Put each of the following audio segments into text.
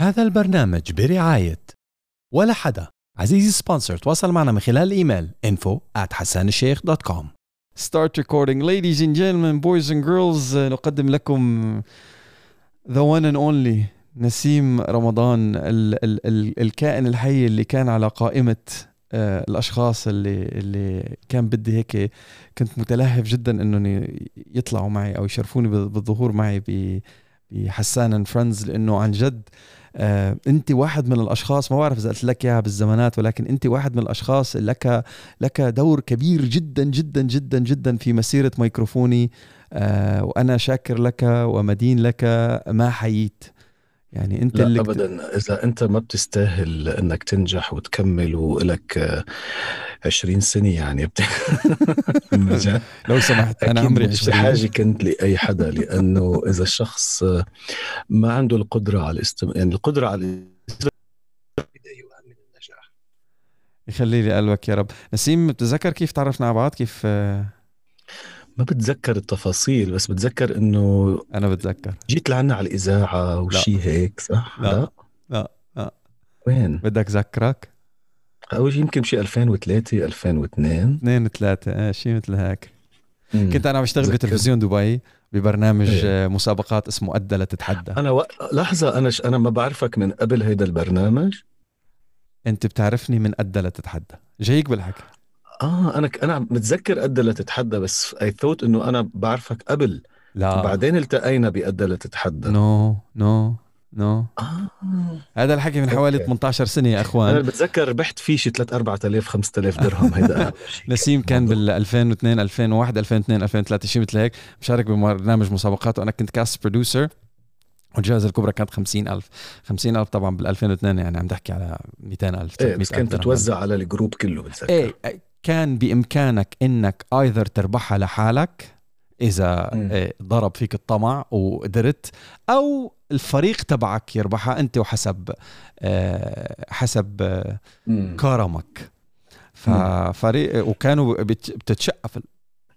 هذا البرنامج برعاية ولا حدا. عزيزي سبونسر تواصل معنا من خلال الإيميل info at hassanالشيخ.com Start recording. Ladies and gentlemen boys and girls نقدم لكم the one and only نسيم رمضان ال ال ال الكائن الحي اللي كان على قائمة آه، الأشخاص اللي اللي كان بدي هيك كنت متلهف جدا إنهم يطلعوا معي أو يشرفوني بالظهور معي بحسان and friends لأنه عن جد آه انت واحد من الأشخاص ما بعرف إذا قلت لك إياها بالزمانات ولكن انت واحد من الأشخاص لك لك دور كبير جدا جدا جدا جدا في مسيرة ميكروفوني آه وأنا شاكر لك ومدين لك ما حييت. يعني انت لا اللي ابدا. إذا أنت ما بتستاهل إنك تنجح وتكمل ولك 20 سنة يعني بت... لو سمحت أنا عمري مش بحاجة كنت لأي حدا لأنه إذا الشخص ما عنده القدرة على الاستم... يعني القدرة على يخلي لي قلبك يا رب. نسيم بتتذكر كيف تعرفنا على بعض؟ كيف ما بتذكر التفاصيل بس بتذكر إنه أنا بتذكر. جيت لعنا على الإذاعة وشي هيك صح؟ لا. لا. لا وين؟ بدك ذكرك؟ أو يمكن شي 2003 2002 2 3 آه شيء مثل هيك. كنت أنا بشتغل بتلفزيون دبي ببرنامج إيه. مسابقات اسمه أدى لتتحدى. أنا و... لحظة أنا ش... أنا ما بعرفك من قبل هيدا البرنامج. أنت بتعرفني من أدى لتتحدى. جايك بالحكي. آه أنا أنا متذكر أدى لتتحدى بس اي ثوت إنه أنا بعرفك قبل. لا. بعدين التقينا بأدى لتتحدى no no no آه. هذا الحكي من حوالي 18 سنة يا أخوان. أنا بتذكر ربحت فيه شي 3 4000 5000 درهم هيدا نسيم كان بال 2002 2001 2002 2003 شيء مثل هيك. مشارك ببرنامج مسابقات وأنا كنت cast producer والجائزة الكبرى كانت 50000 50000 طبعا بال 2002 يعني عم تحكي على 200000 إيه بس كانت تتوزع على ال group كله بتذكر. إيه كان بإمكانك إنك either تربحها لحالك إذا م. ضرب فيك الطمع وقدرت أو الفريق تبعك يربحها أنت وحسب آه، حسب كرمك. ففريق وكانوا بتتشقى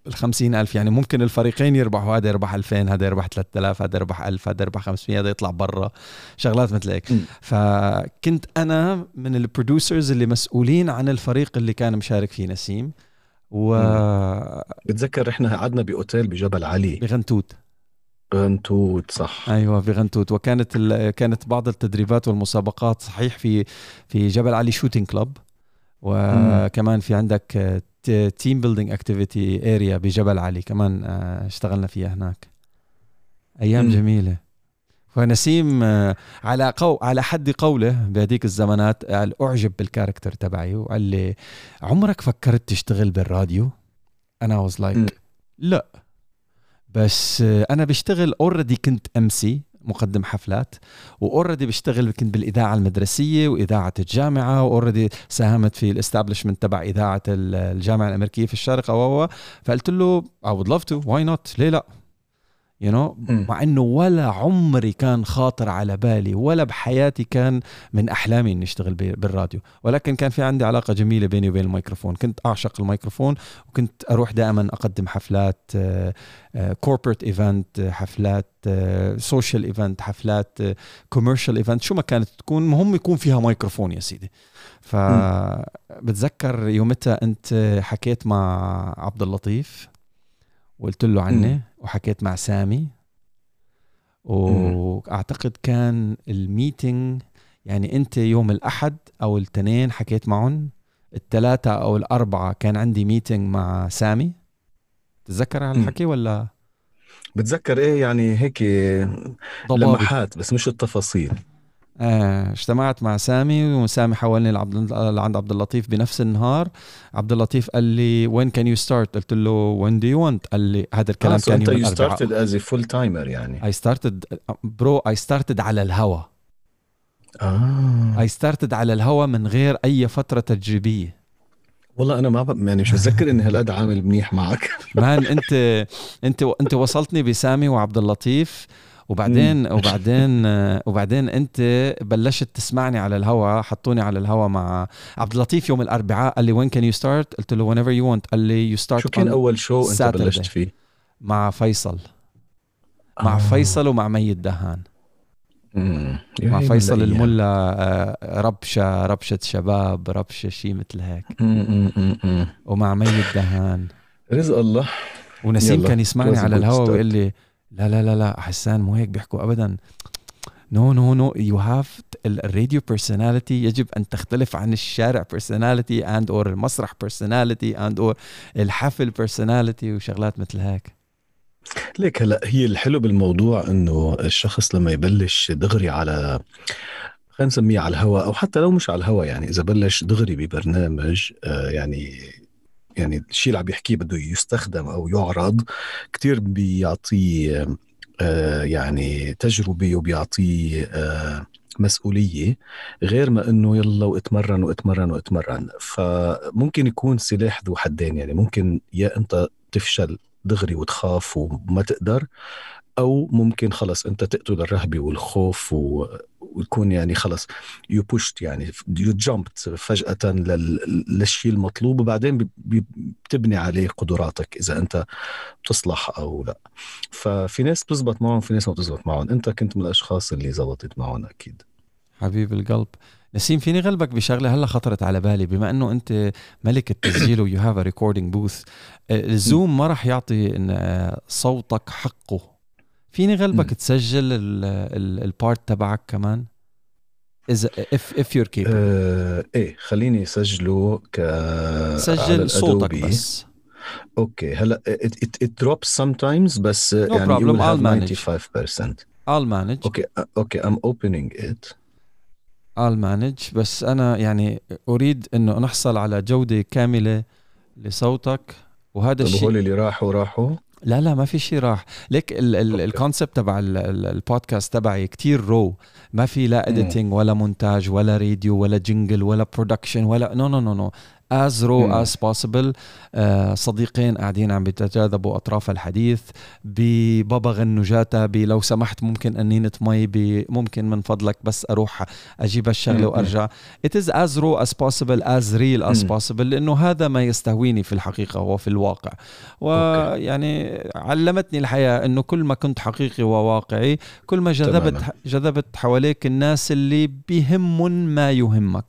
ال ألف يعني ممكن الفريقين يربحوا هذا يربح 2000 هذا يربح 3000 هذا يربح 1000 هذا يربح 500 هذا يطلع برا. شغلات مثل هيك. فكنت أنا من البرودوسرز اللي مسؤولين عن الفريق اللي كان مشارك فيه نسيم. و بتذكر إحنا قعدنا بأوتيل بجبل علي. بغنتوت. غنتوت صح. أيوه بغنتوت. وكانت ال... كانت بعض التدريبات والمسابقات صحيح في في جبل علي shooting club وكمان في عندك team building activity area بجبل علي كمان آه، اشتغلنا فيها هناك أيام م. جميلة فنسيم آه، على قو على حد قوله بهذيك الزمانات قال أعجب بال character تبعي وقال لي عمرك فكرت تشتغل بالراديو؟ أنا واز لايك like لا بس آه، أنا بشتغل already كنت MC مقدم حفلات و already بشتغل كنت بالإذاعة المدرسية وإذاعة الجامعة و already ساهمت في ال establishment تبع إذاعة الجامعة الأمريكية في الشرق أو فقلت له I would love to why not ليه لا؟ You know مع إنه ولا عمري كان خاطر على بالي ولا بحياتي كان من أحلامي إني أشتغل بالراديو. ولكن كان في عندي علاقة جميلة بيني وبين الميكروفون. كنت أعشق الميكروفون وكنت أروح دائما أقدم حفلات corporate event حفلات social event حفلات commercial event شو ما كانت تكون مهم يكون فيها ميكروفون يا سيدي. فبتذكر يومتها أنت حكيت مع عبد اللطيف؟ وقلت له عني وحكيت مع سامي. وأعتقد كان ال meeting يعني أنت يوم الأحد أو الاثنين حكيت معهم الثلاثة أو الأربعة كان عندي meeting مع سامي. تتذكر على الحكي ولا؟ بتذكر إيه؟ يعني هيك لمحات بس مش التفاصيل. آه اجتمعت مع سامي وسامي حولني لعند عبد اللطيف بنفس النهار. عبد اللطيف قال لي when can you start قلت له when do you want قال لي هذا الكلام آه كان يوم الأربعاء. started as full تايمر يعني. I started bro I started على الهوا. آه. I started على الهوا من غير أي فترة تجريبيه والله أنا ما يعني مش متذكر اني هالقد عامل منيح معك. man أنت أنت أنت وصلتني بسامي وعبد اللطيف. وبعدين وبعدين وبعدين انت بلشت تسمعني على الهوا حطوني على الهوا مع عبد اللطيف يوم الأربعاء قال لي when can you start قلت له whenever you want. قال لي you start شو كان أول شو أنت بلشت فيه؟ مع فيصل. مع آه. فيصل ومع مي الدهان مع فيصل الملا آه، ربشة ربشة شباب ربشة شيء مثل هيك. ومع مي الدهان رزق الله. ونسيم كان يسمعني على الهواء ويقول لي لا لا لا لا حسان مو هيك بيحكوا ابدا. no no no you have ال radio personality يجب أن تختلف عن الشارع personality and or المسرح personality and or الحفل personality وشغلات مثل هيك. ليك هلا هي الحلو بالموضوع إنه الشخص لما يبلش دغري على خلينا نسميه على الهواء أو حتى لو مش على الهواء يعني إذا بلش دغري ببرنامج آه يعني يعني الشيء اللي عم يحكيه بده يستخدم أو يعرض كثير بيعطيه آه يعني تجربة وبيعطيه آه مسؤولية غير ما إنه يلا واتمرن واتمرن واتمرن. فممكن يكون سلاح ذو حدين يعني ممكن يا إنت تفشل دغري وتخاف وما تقدر أو ممكن خلص أنت تقتل الرهبة والخوف و... وتكون يعني خلص you pushed يعني you jumped فجأة لل... للشيء المطلوب وبعدين بتبني عليه قدراتك إذا أنت بتصلح أو لا. ففي ناس بتزبط معهم في ناس ما بتزبط معهم. أنت كنت من الأشخاص اللي زبطت معهم أكيد. حبيب القلب. نسيم فيني غلبك بشغلة هلا خطرت على بالي. بما إنه أنت ملك التسجيل و you have a recording booth الزوم ما راح يعطي آه، صوتك حقه. فيني غلبك تسجل ال part تبعك كمان؟ إذا if if you're capable إيه خليني اسجله ك سجل صوتك بس. okay هلا it, it drops sometimes بس no يعني problem. you will have 95% I'll manage. okay okay I'm opening it. I'll manage. بس أنا يعني أريد أنه نحصل على جودة كاملة لصوتك وهذا الشيء اللي راحوا راحوا. لا لا ما في شيء راح. ليك ال concept تبع البودكاست تبعي كتير raw ما في لا editing ولا مونتاج ولا راديو ولا jingle ولا production ولا no no no no as raw as possible. آه صديقين قاعدين عم بيتجاذبوا أطراف الحديث. ببابا غنوجاتا لو سمحت ممكن انينه مي ممكن من فضلك بس أروح أجيب الشغلة وأرجع. It is as raw as possible as real as possible لأنه هذا ما يستهويني في الحقيقة وفي الواقع. ويعني علمتني الحياة إنه كل ما كنت حقيقي وواقعي كل ما جذبت جذبت حواليك الناس اللي بيهمهم ما يهمك.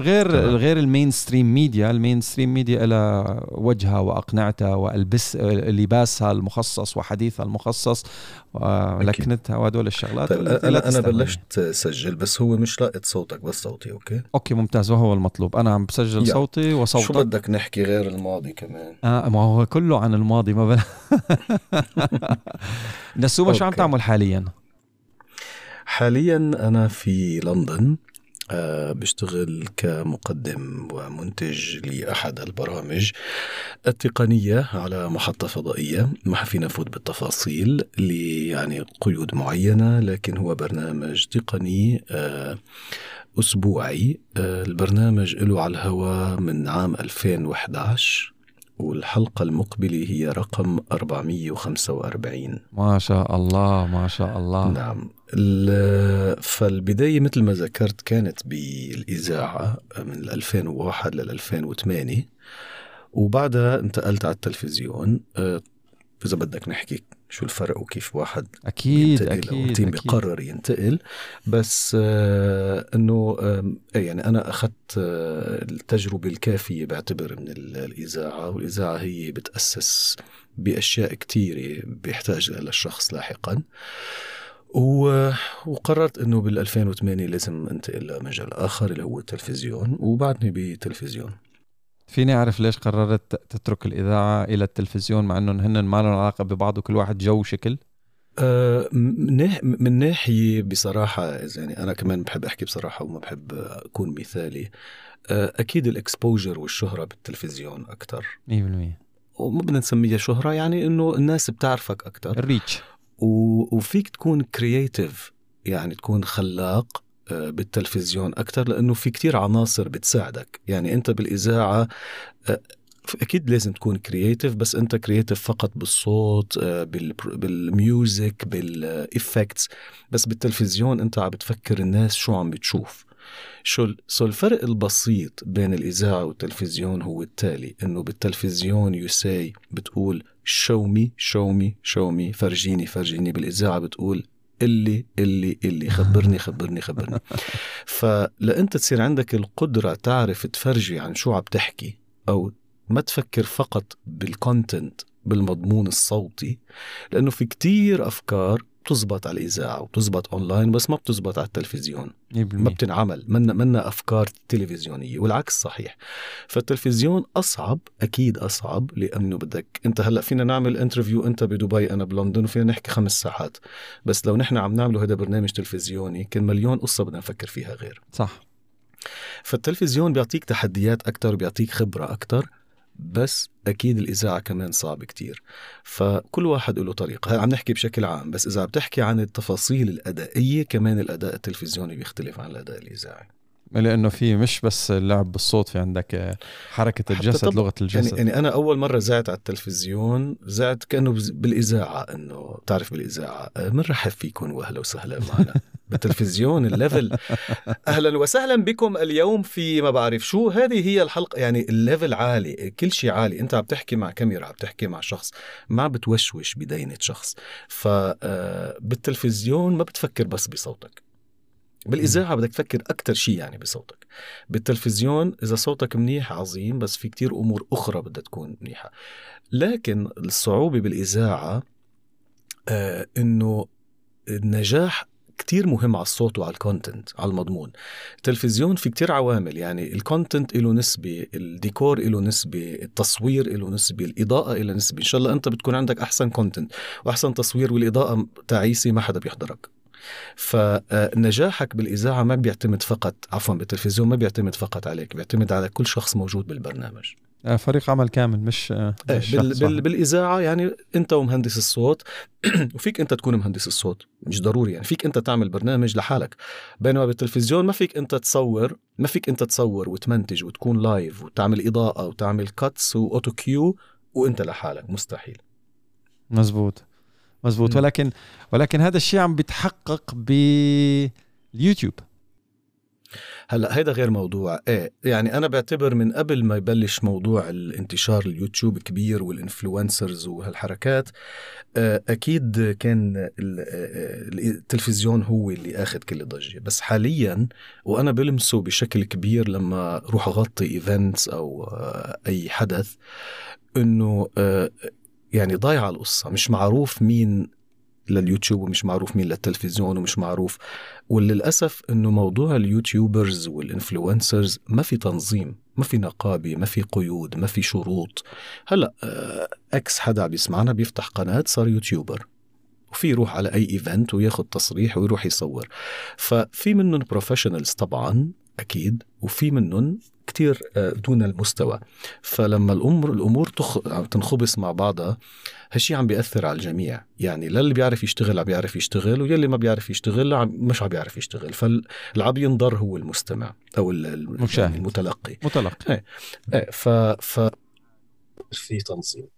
غير طبعا. غير ال mainstream media ال mainstream media لها وجهها وأقنعتها وألبس لباسها المخصص وحديثها المخصص ولكنتها وهدول الشغلات طيب أنا أنا بلشت اسجل بس هو مش لاقط صوتك بس صوتي okay؟ okay ممتاز وهو المطلوب. أنا عم بسجل يا. صوتي وصوتك. شو بدك نحكي غير الماضي كمان؟ آه ما هو كله عن الماضي ما بل... نسومه شو عم تعمل حاليا؟ حاليا أنا في لندن. آه، بشتغل كمقدم ومنتج لأحد البرامج التقنية على محطة فضائية. ما فينا نفوت بالتفاصيل يعني قيود معينة لكن هو برنامج تقني آه، أسبوعي. آه، البرنامج له على الهواء من عام 2011 والحلقة المقبلة هي رقم 445 ما شاء الله ما شاء الله. نعم. فالبداية مثل ما ذكرت كانت بالإذاعة من 2001 لل 2008 وبعدها انتقلت على التلفزيون. إذا بدك نحكي شو الفرق وكيف واحد أكيد أكيد تيم بيقرر ينتقل. بس آه إنه آه يعني أنا أخذت آه التجربة الكافية بعتبر من الإذاعة والإذاعة هي بتأسس بأشياء كثيره بيحتاج لها الشخص لاحقا. وقررت إنه بال 2008 لازم أنتقل لمجال آخر اللي هو التلفزيون وبعدني بتلفزيون. فيني أعرف ليش قررت تترك الإذاعة إلى التلفزيون مع انهم هن ما لهم علاقة ببعض وكل واحد جو شكل؟ أه من ناحية بصراحة يعني أنا كمان بحب أحكي بصراحة وما بحب أكون مثالي أه أكيد ال exposure والشهرة بالتلفزيون أكثر 100% وما بدنا نسميها شهرة يعني إنه الناس بتعرفك أكثر ال reach. وفيك تكون creative يعني تكون خلاق. بالتلفزيون أكثر لأنه في كتير عناصر بتساعدك. يعني أنت بالإذاعة آه، أكيد لازم تكون creative بس أنت creative فقط بالصوت آه، بال music بال effects. بس بالتلفزيون أنت عم بتفكر الناس شو عم بتشوف. شو الفرق البسيط بين الإذاعة والتلفزيون هو التالي إنه بالتلفزيون يساي بتقول show me show me show me فرجيني فرجيني. بالإذاعة بتقول اللي اللي اللي. خبرني خبرني خبرني فلأنت تصير عندك القدرة تعرف تفرجي عن شو عم تحكي أو ما تفكر فقط بال content بالمضمون الصوتي لأنه في كتير أفكار بتزبط على الإذاعة وبتزبط أونلاين بس ما بتزبط على التلفزيون. ما بتنعمل. منا, منا أفكار تلفزيونية والعكس صحيح. فالتلفزيون أصعب أكيد أصعب لأنه بدك أنت هلأ فينا نعمل interview أنت بدبي أنا بلندن وفينا نحكي خمس ساعات. بس لو نحن عم نعمله هذا برنامج تلفزيوني كان مليون قصة بدنا نفكر فيها غير. صح. فالتلفزيون بيعطيك تحديات أكثر وبيعطيك خبرة أكثر بس أكيد الإذاعة كمان صعب كتير. فكل واحد له طريقة. عم نحكي بشكل عام بس إذا بتحكي عن التفاصيل الأدائية كمان الأداء التلفزيوني بيختلف عن الأداء الإذاعي. لأنه في مش بس اللعب بالصوت في عندك حركة الجسد لغة الجسد. يعني, يعني أنا أول مرة زعت على التلفزيون زعت كأنه بالإذاعة إنه بتعرف بالإذاعة بنرحب فيكم واهلا وسهلا معنا؟ بالتلفزيون ال level. أهلا وسهلا بكم اليوم في ما بعرف شو. هذه هي الحلقة يعني ال level عالي كل شيء عالي. أنت عم تحكي مع كاميرا عم تحكي مع شخص ما بتوشوش بدينة شخص. فبالتلفزيون ما بتفكر بس بصوتك. بالإذاعة بدك تفكر أكثر شيء يعني بصوتك. بالتلفزيون إذا صوتك منيح عظيم بس في كتير أمور أخرى بدها تكون منيحة. لكن الصعوبة بالإذاعة آه إنه النجاح كتير مهم على الصوت وعلى ال content على المضمون. التلفزيون في كتير عوامل يعني ال content له نسبة الديكور له نسبة التصوير له نسبة الإضاءة له نسبة. إن شاء الله أنت بتكون عندك أحسن content وأحسن تصوير والإضاءة تعيسة ما حدا بيحضرك. فنجاحك بالإذاعة ما بيعتمد فقط عفوا بالتلفزيون ما بيعتمد فقط عليك بيعتمد على كل شخص موجود بالبرنامج. آه، فريق عمل كامل مش, آه، مش بال بال بالإذاعة يعني أنت ومهندس الصوت وفيك أنت تكون مهندس الصوت مش ضروري يعني فيك أنت تعمل برنامج لحالك. بينما بالتلفزيون ما فيك أنت تصور ما فيك أنت تصور وتمنتج وتكون live وتعمل إضاءة وتعمل cuts و autocue وأنت لحالك مستحيل. مزبوط. مزبوط ولكن ولكن هذا الشيء عم بيتحقق باليوتيوب. هلا هيدا غير موضوع. إيه يعني أنا بعتبر من قبل ما يبلش موضوع الانتشار اليوتيوب كبير وال influencers وهالحركات آه، أكيد كان آه، التلفزيون هو اللي آخذ كل الضجة. بس حاليا وأنا بلمسه بشكل كبير لما أروح أغطي events أو آه، أي حدث إنه يعني ضايعه القصة. مش معروف مين لليوتيوب ومش معروف مين للتلفزيون ومش معروف. وللأسف إنه موضوع ال YouTubers وال influencers ما في تنظيم ما في نقابة ما في قيود ما في شروط. هلأ آه، X حدا عم يسمعنا بيفتح قناة صار YouTuber. وفي يروح على أي event وياخذ تصريح ويروح يصور. ففي منهم professionals طبعا أكيد. وفي منهم كتير آه، دون المستوى. فلما الأمور الأمور تخ... تنخبص مع بعضها هالشي عم بيأثر على الجميع. يعني للي بيعرف يشتغل عم بيعرف يشتغل واللي ما بيعرف يشتغل عم مش عم بيعرف يشتغل. فالعم ينضر هو المستمع أو المشاهد المتلقي. متلقي. إيه. إيه ف ف في تنظيم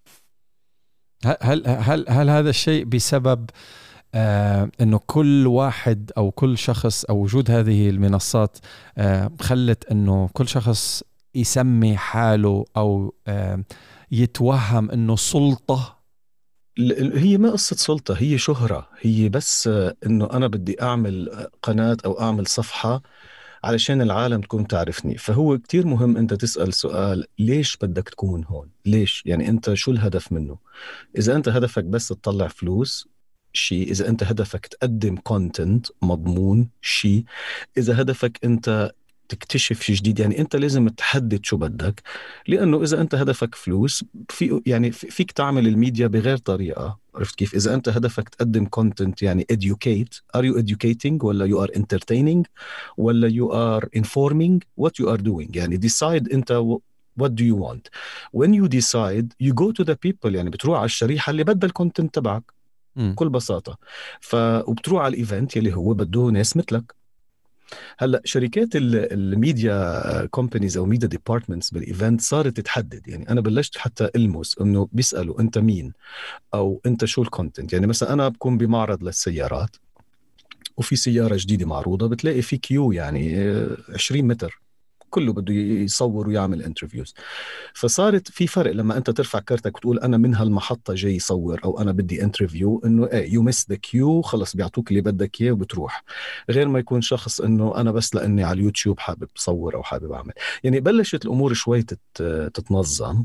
هل هل هل هذا الشيء بسبب آه إنه كل واحد أو كل شخص أو وجود هذه المنصات آه خلت إنه كل شخص يسمي حاله أو آه يتوهم إنه سلطة. هي ما قصة سلطة هي شهرة. هي بس إنه أنا بدي أعمل قناة أو أعمل صفحة علشان العالم تكون تعرفني. فهو كتير مهم أنت تسأل سؤال ليش بدك تكون هون؟ ليش؟ يعني أنت شو الهدف منه؟ إذا أنت هدفك بس تطلع فلوس شيء إذا أنت هدفك تقدم content مضمون شيء إذا هدفك أنت تكتشف شيء جديد يعني أنت لازم تحدد شو بدك. لأنه إذا أنت هدفك فلوس في يعني فيك تعمل الميديا بغير طريقة. عرفت كيف؟ إذا أنت هدفك تقدم content يعني educate. Are you educating ولا you are entertaining ولا you are informing what you are doing يعني decide أنت what do you want. When you decide you go to the people يعني بتروح على الشريحة اللي بدها ال content تبعك. بكل بساطة. ف وبتروح على ال event يلي هو بده ناس مثلك. هلأ شركات ال media companies أو media departments بال event صارت تتحدد يعني أنا بلشت حتى ألمس إنه بيسألوا أنت مين؟ أو أنت شو ال content يعني مثلا أنا بكون بمعرض للسيارات وفي سيارة جديدة معروضة بتلاقي في queue يعني 20 متر. كله بده يصور ويعمل interviews فصارت في فرق لما أنت ترفع كرتك وتقول أنا من هالمحطة جاي يصور أو أنا بدي interview إنه إيه you miss the queue خلص بيعطوك اللي بدك إياه وبتروح. غير ما يكون شخص إنه أنا بس لأني على اليوتيوب حابب صور أو حابب أعمل. يعني بلشت الأمور شوي تتنظم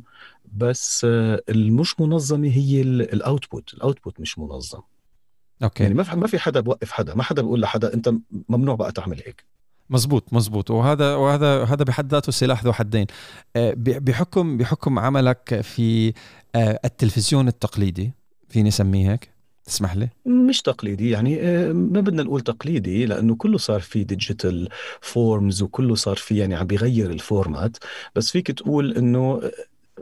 بس المش منظمة هي ال output ال output مش منظم. Okay. يعني ما ما في حدا بوقف حدا ما حدا بيقول لحدا أنت ممنوع بقى تعمل هيك. مزبوط مزبوط وهذا وهذا هذا بحد ذاته سلاح ذو حدين. آه، بحكم بحكم عملك في آه، التلفزيون التقليدي فيني اسميه هيك؟ تسمح لي؟ مش تقليدي يعني آه، ما بدنا نقول تقليدي لأنه كله صار في digital forms وكله صار في يعني عم بيغير ال format بس فيك تقول إنه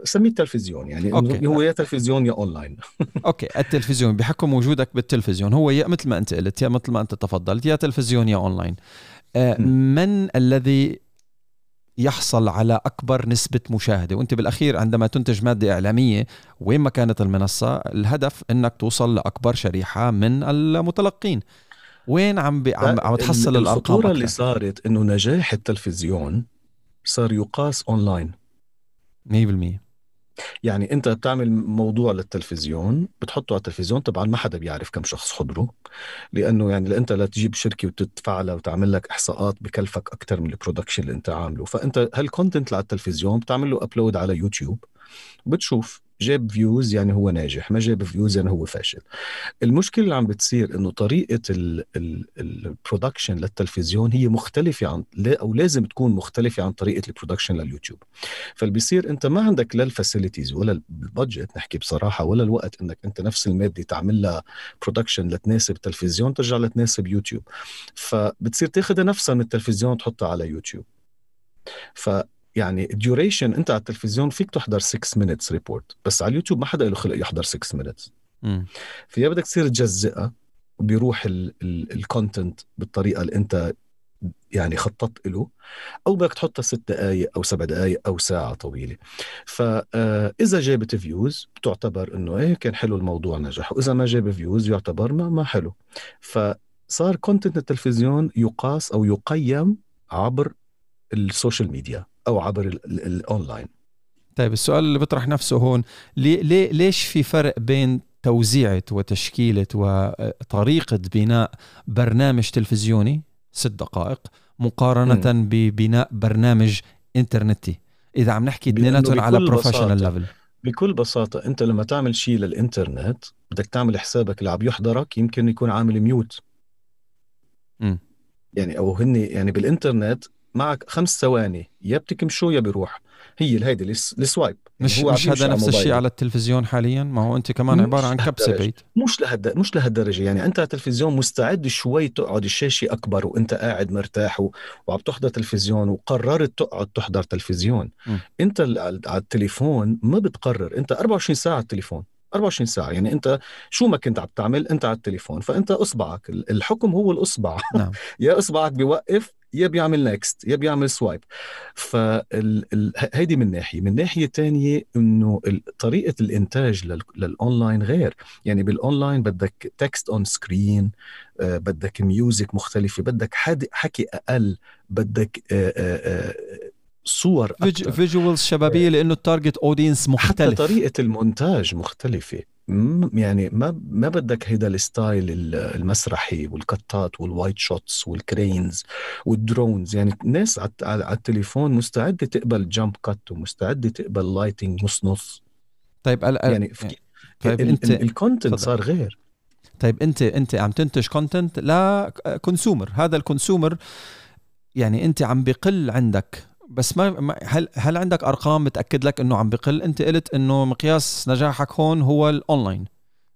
سميه التلفزيون يعني okay. هو يا تلفزيون يا اونلاين okay التلفزيون. بحكم وجودك بالتلفزيون هو يا مثل ما أنت قلت يا مثل ما أنت تفضلت يا تلفزيون يا اونلاين من الذي يحصل على أكبر نسبة مشاهدة؟ وأنت بالأخير عندما تنتج مادة إعلامية وين ما كانت المنصة الهدف إنك توصل لأكبر شريحة من المتلقين. وين عم بي عم, عم تحصل الأرقام الخطورة اللي صارت إنه نجاح التلفزيون صار يقاس أونلاين. 100% يعني انت بتعمل موضوع للتلفزيون بتحطه على التلفزيون طبعا ما حدا بيعرف كم شخص حضره لأنه يعني انت لا تجيب شركة وتدفع لها وتعمل لك إحصاءات بكلفك أكثر من ال production اللي انت عامله. فأنت هال content على التلفزيون بتعمل له upload على يوتيوب بتشوف. جاب views يعني هو ناجح ما جاب views يعني هو فاشل. المشكلة اللي عم بتصير إنه طريقة ال production للتلفزيون هي مختلفة عن أو لازم تكون مختلفة عن طريقة ال production لليوتيوب. فاللي بيصير أنت ما عندك لا ال facilities ولا ال budget نحكي بصراحة ولا الوقت إنك أنت نفس المادة تعمل لها production لتناسب تلفزيون ترجع لتناسب يوتيوب. فبتصير تاخذها نفسها من التلفزيون تحطها على يوتيوب. ف يعني ال duration انت على التلفزيون فيك تحضر 6 minutes report بس على اليوتيوب ما حدا له خلق يحضر 6 minutes فيا بدك تصير تجزئها بيروح ال content بالطريقة اللي انت يعني خططت له أو بدك تحطها ست دقائق أو سبع دقائق أو ساعة طويلة. فاذا آه، جابت views بتعتبر إنه إيه كان حلو الموضوع نجح وإذا ما جاب views يعتبر ما ما حلو. فصار content التلفزيون يقاس أو يقيم عبر ال social media أو عبر الاونلاين طيب السؤال اللي بيطرح نفسه هون ليه ليه ليش في فرق بين توزيعة وتشكيلة وطريقة بناء برنامج تلفزيوني ست دقائق مقارنة م. ببناء برنامج إنترنتي إذا عم نحكي اثنيناتهم على professional level بكل بساطة أنت لما تعمل شيء للإنترنت بدك تعمل حسابك اللي عم يحضرك يمكن يكون عامل mute م. يعني أو هن يعني بالإنترنت معك خمس ثواني يا بتكمشو يا بيروح هي هيدي ال swipe. مش يعني مش هذا نفس الشيء على التلفزيون حاليا؟ ما هو أنت كمان عبارة عن كبسة بعيد مش لهالد مش لهالدرجة. يعني أنت على التلفزيون مستعد شوي تقعد الشاشة أكبر وأنت قاعد مرتاح و... وعم تحضر تلفزيون وقررت تقعد تحضر تلفزيون. م. أنت على التليفون ما بتقرر. أنت 24 ساعة على التليفون. 24 ساعة. يعني أنت شو ما كنت عم تعمل؟ أنت على التليفون. فأنت إصبعك. الحكم هو الإصبع. نعم. يا إصبعك بيوقف يا بيعمل next يا بيعمل swipe فهيدي من ناحية. من ناحية ثانية إنه طريقة الإنتاج للأونلاين غير. يعني بالأونلاين بدك text on screen بدك music مختلفة بدك حكي أقل بدك آه، آه، آه، صور visuals شبابية لأنه ال target audience مختلف. حتى طريقة المونتاج مختلفة. يعني ما ما بدك هيدا ال style المسرحي وال cuts وال wide shots وال cranes وال drones. يعني الناس على التليفون مستعدة تقبل jump cut ومستعدة تقبل lighting نص نص. طيب يعني طيب انت ال content صار غير. طيب انت انت عم تنتج content ل consumer هذا ال consumer يعني انت عم بقل عندك بس ما هل هل عندك أرقام بتأكد لك إنه عم بقل؟ أنت قلت إنه مقياس نجاحك هون هو الأونلاين.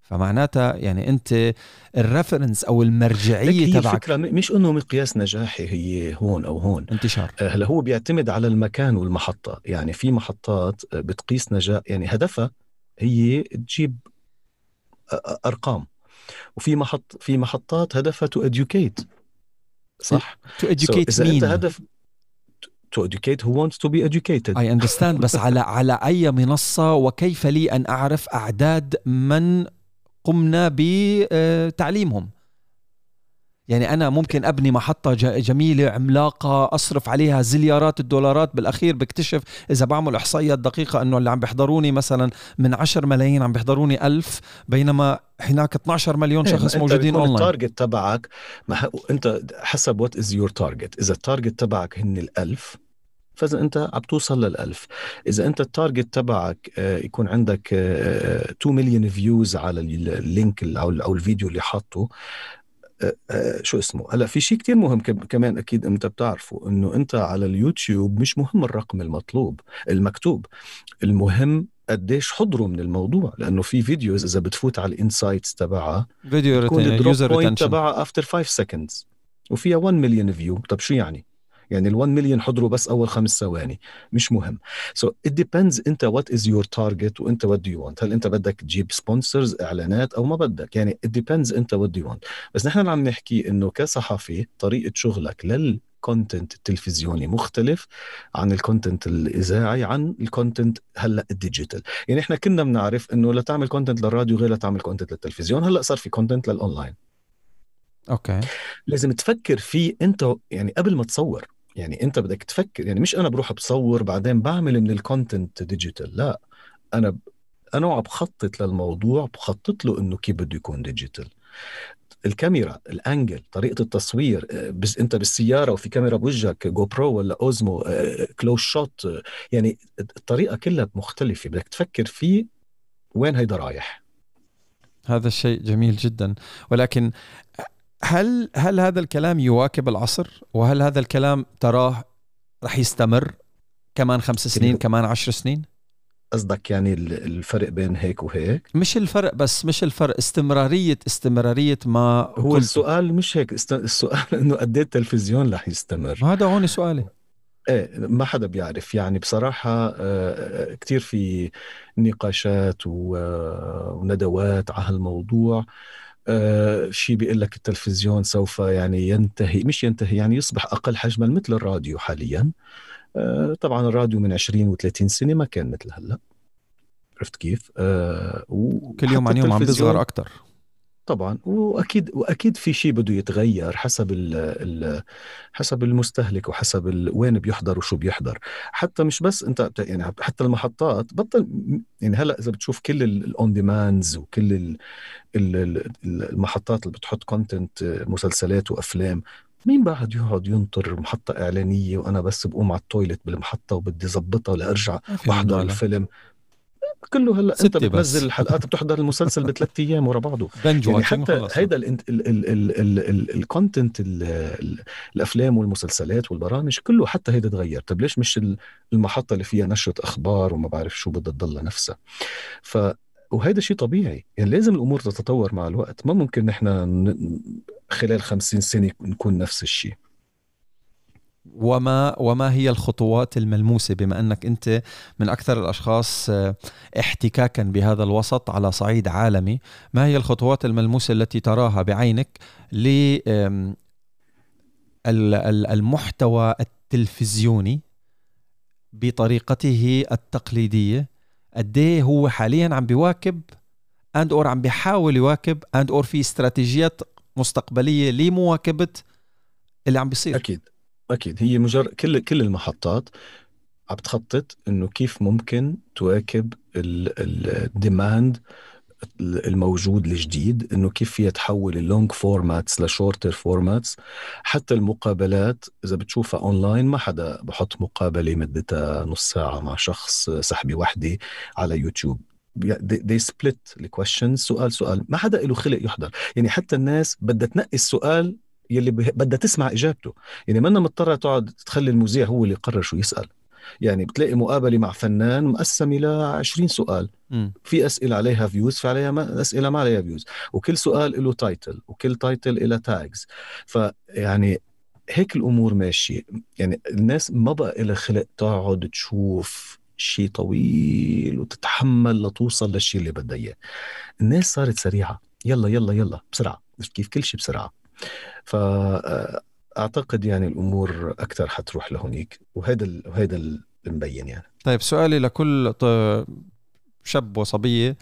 فمعناتها يعني أنت ال reference أو المرجعية تبعك الفكرة مش إنه مقياس نجاحي هي هون أو هون. انتشار. آه، هلا هو بيعتمد على المكان والمحطة. يعني في محطات بتقيس نجاح يعني هدفها هي تجيب أرقام. وفي محط في محطات هدفها to educate صح؟ to educate so مين أنت هدف to educate who wants to be educated? I understand بس على على أي منصة وكيف لي أن أعرف أعداد من قمنا بتعليمهم؟ يعني أنا ممكن أبني محطة جميلة عملاقة أصرف عليها زليارات الدولارات بالأخير بكتشف إذا بعمل احصائيات دقيقة إنه اللي عم بيحضروني مثلا من 10 ملايين عم بيحضروني ألف بينما هناك 12 مليون إيه، شخص موجودين اونلاين ال target تبعك إنت حسب what is your target إذا ال target تبعك هن الألف فإذا إنت عم توصل للألف. إذا إنت ال target تبعك آه، يكون عندك 2 مليون views على ال link أو الفيديو اللي حاطه شو اسمه؟ هلا في شيء كتير مهم كمان أكيد أنت بتعرفه إنه أنت على اليوتيوب مش مهم الرقم المطلوب المكتوب. المهم قديش حضروا من الموضوع لأنه في videos إذا بتفوت على ال insights تبعها video user تبعها after 5 seconds وفيها 1 مليون view طب شو يعني؟ يعني ال1 مليون حضروا بس أول خمس ثواني. مش مهم. so it depends أنت what is your target وأنت what do you want هل أنت بدك تجيب sponsors إعلانات أو ما بدك؟ يعني it depends أنت what do you want بس نحن عم نحكي إنه كصحفي طريقة شغلك لل content التلفزيوني مختلف عن ال content الإذاعي عن ال content هلأ ال digital يعني إحنا كنا بنعرف إنه لتعمل content للراديو غير لتعمل content للتلفزيون. هلأ صار في content لل online okay. لازم تفكر فيه أنت يعني قبل ما تصور. يعني انت بدك تفكر يعني مش أنا بروح بصور بعدين بعمل من ال content digital لا. أنا أنا وعم بخطط للموضوع بخطط له إنه كيف بده يكون digital الكاميرا ال angle طريقة التصوير آه، بس أنت بالسيارة وفي كاميرا بوجهك GoPro ولا Osmo كلوز شوت يعني الطريقة كلها مختلفة. بدك تفكر فيه وين هيدا رايح. هذا الشيء جميل جدا. ولكن هل هل هذا الكلام يواكب العصر؟ وهل هذا الكلام تراه رح يستمر كمان خمس سنين كمان عشر سنين؟ قصدك يعني الفرق بين هيك وهيك؟ مش الفرق بس مش الفرق استمرارية استمرارية ما هو. السؤال مش هيك السؤال إنه قد إيه التلفزيون رح يستمر؟ هذا هون سؤالي. إيه ما حدا بيعرف. يعني بصراحة آه، آه، كتير في نقاشات وندوات على هالموضوع. آه شيء بيقول لك التلفزيون سوف يعني ينتهي مش ينتهي يعني يصبح أقل حجما مثل الراديو حاليا. آه طبعا الراديو من 20 و30 سنة ما كان مثل هلأ. عرفت كيف؟ آه كل يوم عن يوم عم بيصغر أكثر طبعا. وأكيد وأكيد في شيء بده يتغير حسب ال ال حسب المستهلك وحسب ال وين بيحضر وشو بيحضر. حتى مش بس أنت يعني حتى المحطات بطل يعني هلأ إذا بتشوف كل ال on demands وكل ال ال المحطات اللي بتحط content مسلسلات وأفلام مين بعد يقعد ينطر محطة إعلانية وأنا بس بقوم على ال toilet بالمحطة وبدي ظبطها لأرجع بحضر الفيلم؟ كله هلا انت بتنزل الحلقات بتحضر المسلسل بثلاث أيام ورا بعضه. يعني حتى هيدا الكونتنت الأفلام والمسلسلات والبرامج كله حتى هيدا تغير. طيب ليش مش المحطة اللي فيها نشرة أخبار وما بعرف شو بدها تضلها نفسها ف وهيدا شيء طبيعي. يعني لازم الأمور تتطور مع الوقت. ما ممكن نحن خلال خمسين سنة نكون نفس الشيء وما وما هي الخطوات الملموسة؟ بما أنك أنت من أكثر الأشخاص آه، احتكاكا بهذا الوسط على صعيد عالمي ما هي الخطوات الملموسة التي تراها بعينك للمحتوى التلفزيوني بطريقته التقليدية؟ قد إيه هو حاليا عم بيواكب and or عم بيحاول يواكب and or في استراتيجيات مستقبلية لمواكبة اللي عم بيصير؟ أكيد. أكيد هي مجرد كل كل المحطات عم بتخطط إنه كيف ممكن تواكب ال demand الموجود الجديد إنه كيف فيها تحول ال long formats ل shorter formats حتى المقابلات إذا بتشوفها اونلاين ما حدا بحط مقابلة مدتها نص ساعة مع شخص سحبة وحدة على يوتيوب. they split ال questions سؤال سؤال. ما حدا له خلق يحضر. يعني حتى الناس بدها تنقي السؤال يلي بدها تسمع إجابته. يعني منا مضطرة تقعد تخلي المذيع هو اللي يقرر شو يسأل. يعني بتلاقي مقابلة مع فنان مقسم إلى 20 سؤال. م. في أسئلة عليها views في عليها ما أسئلة ما عليها views وكل سؤال له title وكل title له tags فيعني هيك الأمور ماشية. يعني الناس ما بقى لها خلق تقعد تشوف شيء طويل وتتحمل لتوصل للشيء اللي بدها إياه. الناس صارت سريعة. يلا يلا يلا بسرعة. كيف كل شيء بسرعة. فاعتقد يعني الأمور أكثر حتروح لهونيك وهذا وهذا المبين يعني. طيب سؤالي لكل شاب وصبية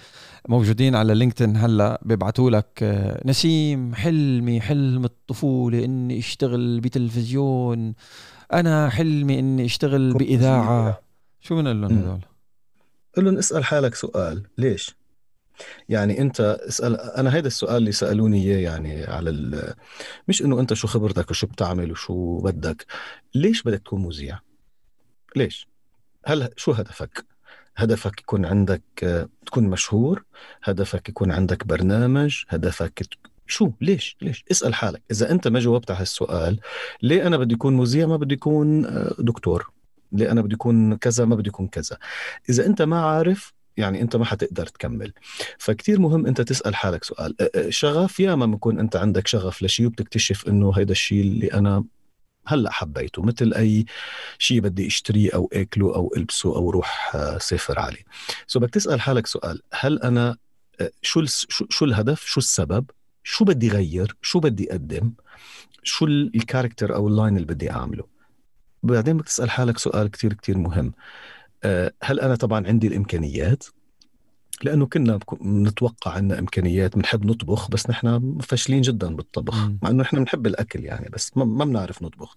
موجودين على لينكدين هلا بيبعتوا لك آه، نسيم حلمي حلم الطفولة إني أشتغل بتلفزيون. أنا حلمي إني أشتغل بإذاعة. شو بنقول لهم هذول؟ قل لهم اسأل حالك سؤال. ليش؟ يعني أنت اسأل أنا هذا السؤال اللي سألوني إياه يعني على ال... مش إنه أنت شو خبرتك وشو بتعمل وشو بدك ليش بدك تكون مذيع؟ ليش؟ هل شو هدفك؟ هدفك يكون عندك تكون مشهور؟ هدفك يكون عندك برنامج؟ هدفك شو؟ ليش؟ ليش؟ اسأل حالك. إذا أنت ما جاوبت على هالسؤال ليه أنا بدي أكون مذيع؟ ما بدي أكون آه، دكتور. ليه أنا بدي أكون كذا؟ ما بدي أكون كذا. إذا أنت ما عارف يعني أنت ما حتقدر تكمل. فكتير مهم أنت تسأل حالك سؤال. شغف ياما بكون أنت عندك شغف لشيء وبتكتشف إنه هيدا الشيء اللي أنا هلأ حبيته مثل أي شيء بدي أشتريه أو أكله أو ألبسه أو روح سافر عليه. so بدك تسأل حالك سؤال. هل أنا شو شو الهدف؟ شو السبب؟ شو بدي غير؟ شو بدي أقدم؟ شو ال character أو ال line اللي بدي أعمله؟ بعدين بدك تسأل حالك سؤال كتير كتير مهم. هل أنا طبعا عندي الإمكانيات؟ لأنه كنا نتوقع عندنا إمكانيات بنحب نطبخ بس نحن فاشلين جدا بالطبخ. مع إنه نحن بنحب الأكل يعني بس ما بنعرف نطبخ.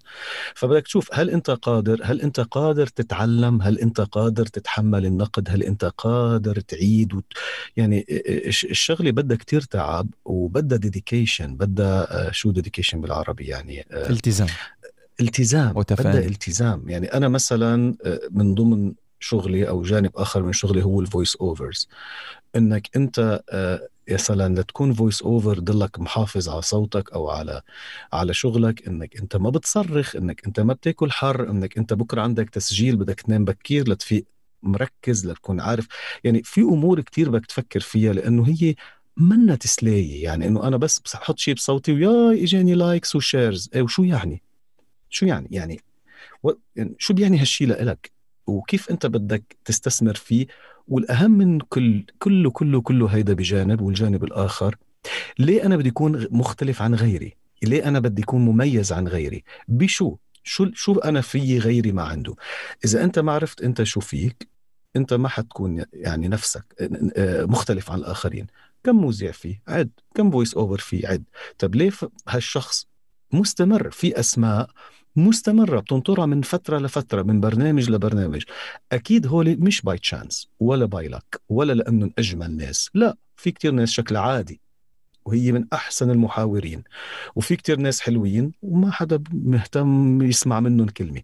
فبدك تشوف هل أنت قادر هل أنت قادر تتعلم؟ هل أنت قادر تتحمل النقد؟ هل أنت قادر تعيد؟ وت... يعني الشغلة بدها كتير تعب وبدها dedication بدها آه، شو dedication بالعربي يعني؟ آه، التزام. التزام بدها التزام. يعني أنا مثلا من ضمن شغلي أو جانب آخر من شغلي هو ال voice overs إنك أنت مثلا لتكون voice over ضلك محافظ على صوتك أو على على شغلك. إنك أنت ما بتصرخ إنك أنت ما بتاكل حر إنك أنت بكرة عندك تسجيل بدك تنام بكير لتفيق مركز لتكون عارف. يعني في أمور كتير بدك تفكر فيها لأنه هي منا تسلاية يعني إنه أنا بس بحط شيء بصوتي وياي إجاني likes و shares إيه وشو يعني؟ شو يعني؟ يعني, و... يعني شو بيعني هالشيء لإلك؟ وكيف أنت بدك تستثمر فيه؟ والأهم من كل كله كله كله هيدا بجانب والجانب الآخر ليه أنا بدي اكون مختلف عن غيري؟ ليه أنا بدي اكون مميز عن غيري؟ بشو؟ شو شو أنا في غيري ما عنده؟ إذا أنت ما عرفت أنت شو فيك أنت ما حتكون يعني نفسك مختلف عن الآخرين. كم مذيع فيه؟ عد. كم voice over فيه؟ عد. طب ليه هالشخص مستمر في أسماء مستمرة بتنطرها من فترة لفترة من برنامج لبرنامج. أكيد هول مش by chance ولا by luck ولا لأنهم أجمل ناس لا في كتير ناس شكل عادي وهي من أحسن المحاورين وفي كتير ناس حلوين وما حدا مهتم يسمع منهم كلمة.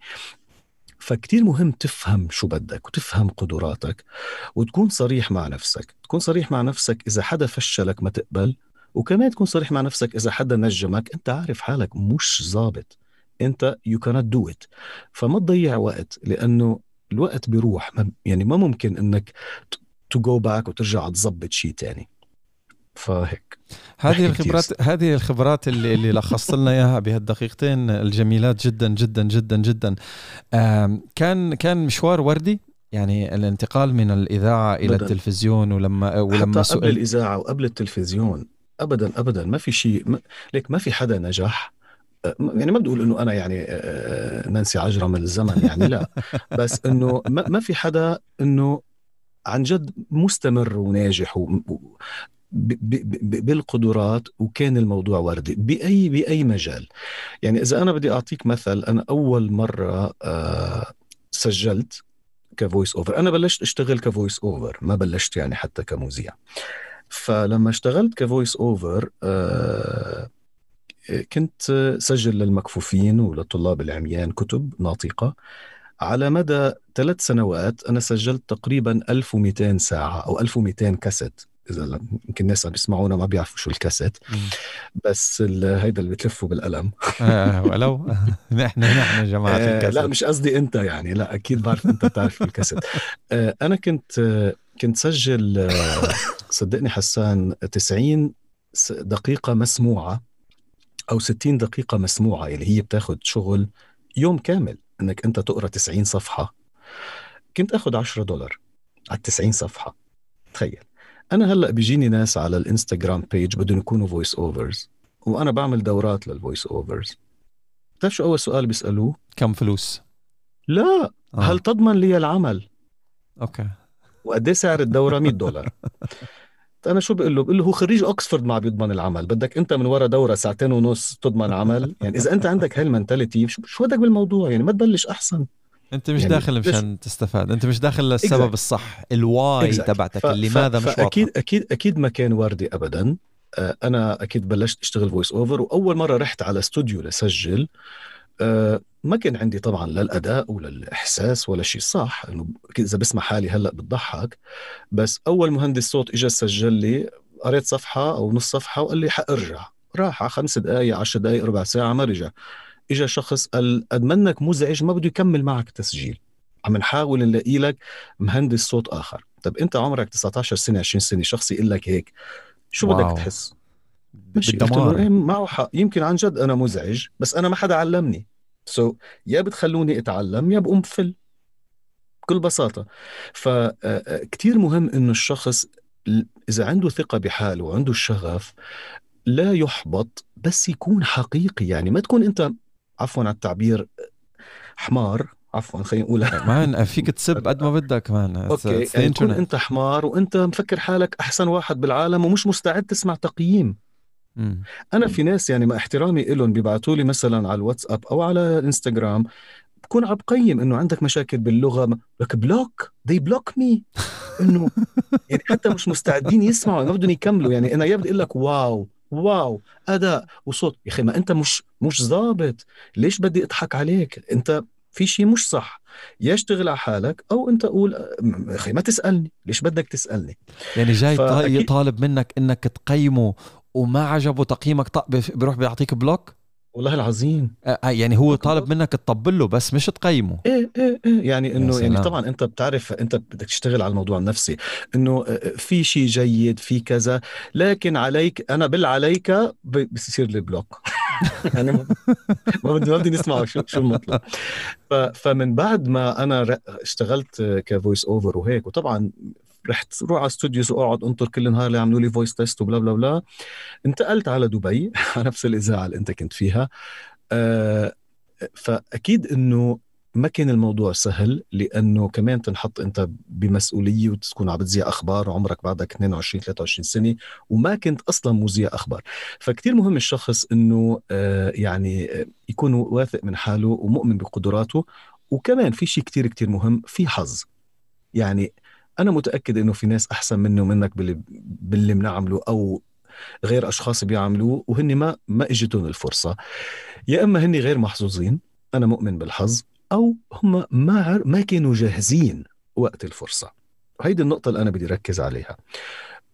فكتير مهم تفهم شو بدك وتفهم قدراتك وتكون صريح مع نفسك. تكون صريح مع نفسك إذا حدا فشلك ما تقبل وكمان تكون صريح مع نفسك إذا حدا نجمك. أنت عارف حالك مش ظابط. أنت يو كانت دو ات فما تضيع وقت لأنه الوقت بيروح. يعني ما ممكن إنك to go back وترجع تظبط شيء تاني. فهيك. هذه الخبرات هذه الخبرات اللي اللي لخصت لنا إياها بهالدقيقتين الجميلات جدا جدا جدا جدا. كان كان مشوار وردي. يعني الانتقال من الإذاعة إلى بدل. التلفزيون ولما ولما حتى قبل الإذاعة وقبل التلفزيون. ابدا ابدا. ما في شيء ليك ما في حدا نجح. يعني ما بدي أقول إنه أنا يعني آه، آه، نانسي عجرم الزمن يعني لا. بس إنه ما في حدا إنه عن جد مستمر وناجح و بالقدرات وكان الموضوع وردي بأي بأي مجال. يعني إذا أنا بدي أعطيك مثل أنا أول مرة آه، سجلت ك voice over أنا بلشت أشتغل ك voice over ما بلشت يعني حتى كمذيع. فلما اشتغلت ك voice over كنت سجل للمكفوفين ولطلاب العميان كتب ناطقة. على مدى ثلاث سنوات أنا سجلت تقريبا 1200 ساعة أو 1200 كاسيت. إذا يمكن الناس عم بيسمعونا ما بيعرفوا شو الكاسيت. بس هيدا اللي بتلفه بالقلم. آه ولو. نحن نحن جماعة آه الكاسيت. لا مش قصدي أنت يعني. لا أكيد بعرف أنت بتعرف الكاسيت. آه أنا كنت كنت سجل صدقني حسان 90 دقيقة مسموعة. أو 60 دقيقة مسموعة اللي هي بتاخذ شغل يوم كامل إنك أنت تقرأ 90 صفحة. كنت اخذ 10 دولار على 90 صفحة. تخيل. أنا هلأ بيجيني ناس على الإنستغرام بيج بدهم يكونوا voice overs وأنا بعمل دورات لل voice overs بتعرف شو أول سؤال بيسألوه؟ كم فلوس؟ لا. آه. هل تضمن لي العمل؟ okay. وقد إيه سعر الدورة 100 دولار؟ أنا شو بقول له؟ بقول له هو خريج اوكسفورد ما بيضمن العمل بدك أنت من ورا دورة ساعتين ونص تضمن عمل؟ يعني إذا أنت عندك هاي ال mentality شو بدك بالموضوع؟ يعني ما تبلش أحسن. أنت مش يعني داخل مشان تستفاد أنت مش داخل للسبب exactly. الصح ال way exactly. تبعتك ف... لماذا ف... مش أكيد أكيد أكيد ما كان وردي ابدا. آه، أنا أكيد بلشت أشتغل voice over وأول مرة رحت على استوديو لسجل. آه، ما كان عندي طبعا لا الأداء ولا الإحساس ولا شيء. صح إنه إذا بسمع حالي هلأ بتضحك بس أول مهندس صوت اجى سجل لي قريت صفحة أو نص صفحة وقال لي حارجع راح على خمس دقائق عشر دقائق ربع ساعة ما رجع. اجى شخص قال قد منك مزعج ما بده يكمل معك تسجيل. عم نحاول نلاقي لك مهندس صوت آخر. طب أنت عمرك 19 سنة 20 سنة شخص يقول لك هيك؟ شو واو. بدك تحس؟ ماشي إيه معه حق يمكن عن جد أنا مزعج بس أنا ما حدا علمني. سو so, يا بتخلوني أتعلم يا بقوم بفل. بكل بساطة. فكتير مهم إنه الشخص إذا عنده ثقة بحاله وعنده الشغف لا يحبط بس يكون حقيقي. يعني ما تكون أنت عفوا على التعبير حمار. عفوا خلينا نقولها مان فيك تسب قد ما بدك مان أوكي يعني أنت حمار وأنت مفكر حالك أحسن واحد بالعالم ومش مستعد تسمع تقييم. مم. أنا في ناس يعني مع احترامي لهم بيبعتوا لي مثلا على الواتساب أو على الانستغرام بكون عم بقيم إنه عندك مشاكل باللغة لك block they block me إنه يعني حتى مش مستعدين يسمعوا ما بدهم يكملوا. يعني أنا يا بدي أقول لك wow wow أداء وصوت. يا أخي ما أنت مش مش ظابط. ليش بدي أضحك عليك؟ أنت في شيء مش صح. يا اشتغل على حالك أو أنت قول أخي ما تسألني. ليش بدك تسألني؟ يعني جاي فأكيد... طالب منك إنك تقيمه وما عجبه تقييمك بيروح بيعطيك block؟ والله العظيم. آه, آه، يعني هو طالب منك تطبل له بس مش تقيمه. إيه إيه إيه. يعني إنه يعني طبعا أنت بتعرف أنت بدك تشتغل على الموضوع النفسي. إنه آه، آه، في شيء جيد في كذا لكن عليك أنا بالعليك بصير لي block. يعني ما بدي ما بدي نسمع شو شو المطلب فمن بعد ما أنا اشتغلت ك voice over وهيك وطبعا رحت روح على studios واقعد انطر كل نهار ليعملوا لي voice test و bla bla bla. انتقلت على دبي على نفس الإذاعة اللي انت كنت فيها. أه فأكيد إنه ما كان الموضوع سهل لأنه كمان تنحط أنت بمسؤولية وتكون عم بتذيع أخبار وعمرك بعدك 22 23 سنة وما كنت أصلا مذيع أخبار. فكتير مهم الشخص إنه آه يعني يكون واثق من حاله ومؤمن بقدراته. وكمان في شيء كتير كتير مهم في حظ. يعني أنا متأكد إنه في ناس أحسن مني ومنك باللي باللي بنعمله أو غير أشخاص بيعملوه وهن ما ما إجتهم الفرصة. يا إما هن غير محظوظين أنا مؤمن بالحظ أو هم ما ما كانوا جاهزين وقت الفرصة. هيدي النقطة اللي أنا بدي ركز عليها.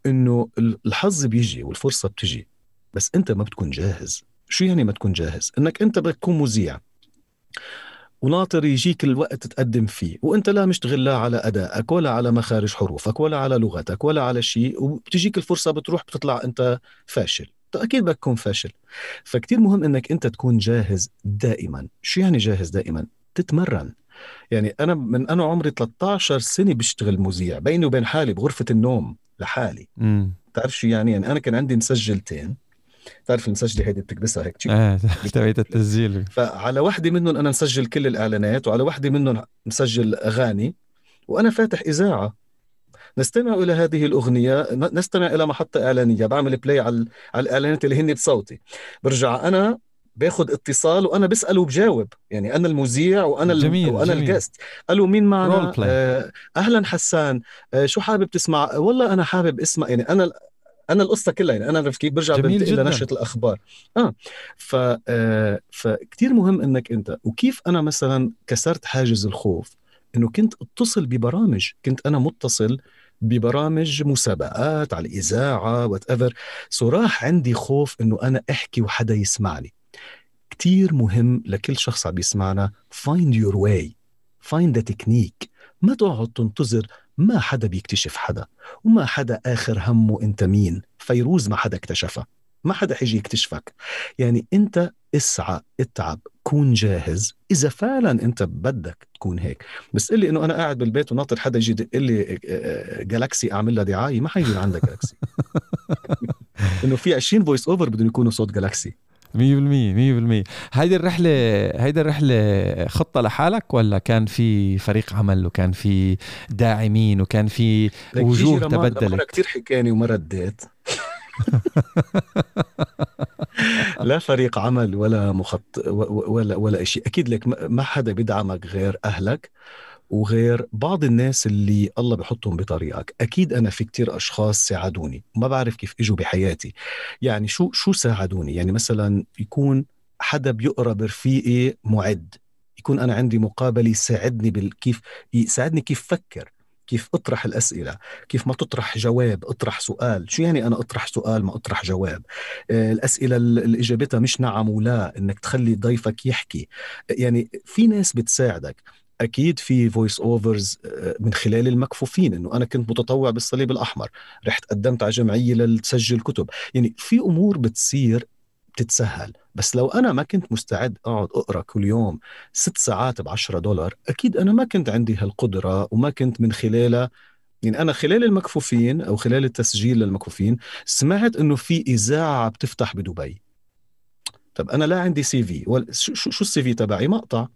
إنه الحظ بيجي والفرصة بتجي بس أنت ما بتكون جاهز. شو يعني ما تكون جاهز؟ إنك أنت بدك تكون مذيع. وناطر يجيك الوقت تقدم فيه وانت لا مشتغل لا على أدائك ولا على مخارج حروفك ولا على لغتك ولا على شيء وبتجيك الفرصة بتروح بتطلع أنت فاشل. أكيد بدك تكون فاشل. فكتير مهم إنك أنت تكون جاهز دائما. شو يعني جاهز دائما؟ تتمرن. يعني أنا من أنا عمري 13 سنة بشتغل مذيع بيني وبين حالي بغرفة النوم لحالي. بتعرف شو يعني؟ يعني أنا كان عندي مسجلتين. تعرف المسجلة هيدي بتكبسها هيك آه تبعت التسجيل. فعلى وحدة منهم أنا مسجل كل الإعلانات وعلى وحدة منهم مسجل أغاني وأنا فاتح إذاعة. نستمع إلى هذه الأغنية نستمع إلى محطة إعلانية بعمل بلاي على على الإعلانات اللي هن بصوتي. برجع أنا باخذ اتصال وأنا بسأل وبجاوب. يعني أنا المذيع وأنا جميل وأنا جميل. الجست ألو مين معنا؟ آه أهلا حسان. آه شو حابب تسمع؟ والله أنا حابب اسمع يعني أنا أنا القصة كلها يعني أنا عرفت كيف برجع بنتقل لنشرة الأخبار. آه ف آه فكتير مهم إنك أنت وكيف أنا مثلا كسرت حاجز الخوف؟ إنه كنت أتصل ببرامج كنت أنا متصل ببرامج مسابقات على الإذاعة whatever so راح عندي خوف إنه أنا أحكي وحدا يسمعني. كتير مهم لكل شخص عم يسمعنا find your way find the technique. ما تقعد تنتظر ما حدا بيكتشف حدا وما حدا آخر همه أنت مين. فيروز ما حدا اكتشفها ما حدا حيجي يكتشفك. يعني أنت اسعى اتعب كون جاهز. إذا فعلا أنت بدك تكون هيك. بس قل لي إنه أنا قاعد بالبيت وناطر حدا يجي يدق لي Galaxy أعمل لها دعاية ما حيجي عندك Galaxy إنه في 20 voice over بدهم يكونوا صوت Galaxy 100% 100% هيدي الرحلة هيدي الرحلة خطة لحالك ولا كان في فريق عمل وكان في داعمين وكان في وجوه تبدلت؟ كثير حكاني وما رديت. لا فريق عمل ولا مخط ولا ولا شيء أكيد لك ما حدا بيدعمك غير أهلك. وغير بعض الناس اللي الله بحطهم بطريقك. أكيد أنا في كتير أشخاص ساعدوني ما بعرف كيف إجوا بحياتي. يعني شو شو ساعدوني؟ يعني مثلا يكون حدا بيقرا برفيقي معد يكون أنا عندي مقابلة يساعدني بالكيف يساعدني كيف فكر كيف أطرح الأسئلة كيف ما تطرح جواب أطرح سؤال. شو يعني أنا أطرح سؤال ما أطرح جواب؟ آه، الأسئلة اللي إجابتها مش نعم ولا إنك تخلي ضيفك يحكي. يعني في ناس بتساعدك. أكيد في voice overs آه، من خلال المكفوفين إنه أنا كنت متطوع بالصليب الأحمر رحت قدمت على جمعية لتسجل كتب. يعني في أمور بتصير بتتسهل بس لو أنا ما كنت مستعد أقعد أقرأ كل يوم ست ساعات ب 10 دولار أكيد أنا ما كنت عندي هالقدرة وما كنت من خلالها يعني أنا خلال المكفوفين أو خلال التسجيل للمكفوفين سمعت إنه في إذاعة بتفتح بدبي. طب أنا لا عندي CV شو شو ال CV تبعي؟ مقطع.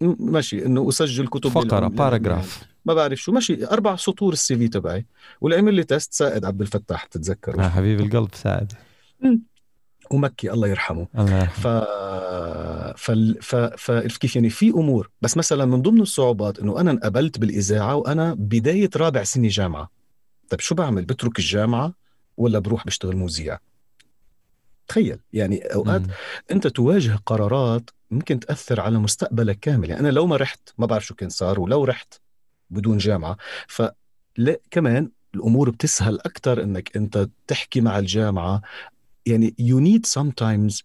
ماشي إنه أسجل كتب فقرة paragraph. ما بعرف شو ماشي أربع سطور ال CV تبعي. والعمل لي test سائد عبد الفتاح تتذكر آه حبيب القلب سائد. ومكي الله يرحمه. الله يرحمه. ف... ف... ف... كيف؟ يعني في أمور. بس مثلا من ضمن الصعوبات إنه أنا انقبلت بالإذاعة وأنا بداية رابع سنة جامعة. طيب شو بعمل؟ بترك الجامعة ولا بروح بشتغل مذيع تخيل يعني أوقات م. أنت تواجه قرارات ممكن تأثر على مستقبلك كامل. يعني أنا لو ما رحت ما بعرف شو كان صار ولو رحت بدون جامعة ف كمان الأمور بتسهل أكثر إنك أنت تحكي مع الجامعة. يعني you need sometimes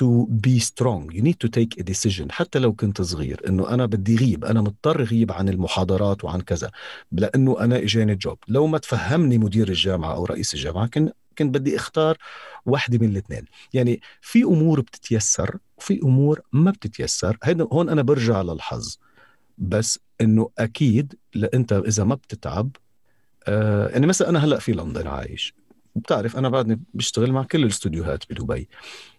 to be strong. You need to take a decision. حتى لو كنت صغير إنه أنا بدي غيب أنا مضطر غيب عن المحاضرات وعن كذا لأنه أنا إجاني جوب لو ما تفهمني مدير الجامعة أو رئيس الجامعة كان كنت بدي أختار واحدة من الاثنين. يعني في أمور بتتيسر وفي أمور ما بتتيسر. هون أنا برجع للحظ. بس إنه أكيد انت إذا ما بتتعب آه يعني مثلا أنا هلأ في لندن عايش. بتعرف أنا بعدني بشتغل مع كل الاستوديوهات بدبي.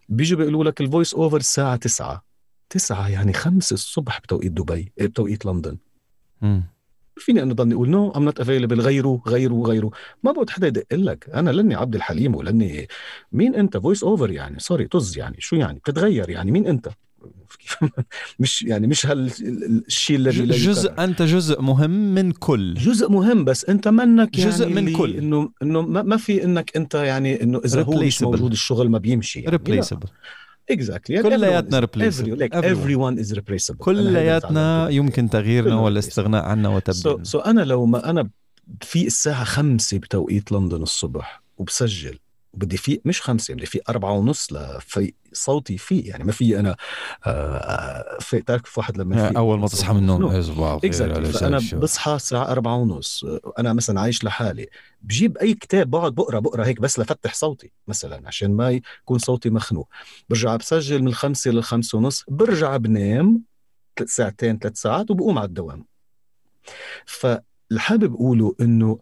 بيجوا بيقولوا لك ال voice over الساعة 9 9 يعني 5 الصبح بتوقيت دبي إيه، بتوقيت لندن. فيني أنا ضلني أقول no I'm not available غيره غيره غيره. ما بقعد حدا يدق لك. أنا لاني عبد الحليم ولاني مين أنت؟ voice over يعني. sorry طز يعني. شو يعني؟ بتتغير يعني. مين أنت؟ مش يعني مش هالشيء الذي جزء أنت جزء مهم من كل. جزء مهم بس أنت منك يعني جزء من كل. إنه إنه ما في إنك أنت يعني إنه إذا هو مش موجود الشغل ما بيمشي يعني. replaceable exactly كلياتنا everyone از ريبليسبل كلياتنا يمكن تغييرنا والاستغناء عنا وتبديلنا. so so, so أنا لو ما أنا في الساعة خمسة بتوقيت لندن الصبح وبسجل بدي في مش خمسة بدي في أربعة ونص لفي صوتي فيه يعني ما في أنا آه في تعرف واحد لما في أول ما تصحى من النوم. أنا بصحى الساعة أربعة ونص. أنا مثلا عايش لحالي. بجيب أي كتاب بقعد بقرأ بقرأ هيك بس لفتح صوتي مثلا عشان ما يكون صوتي مخنوق. برجع بسجل من الخمسة للخمسة ونص برجع بنام ساعتين ثلاث ساعات وبقوم على الدوام. فالحابب أقوله إنه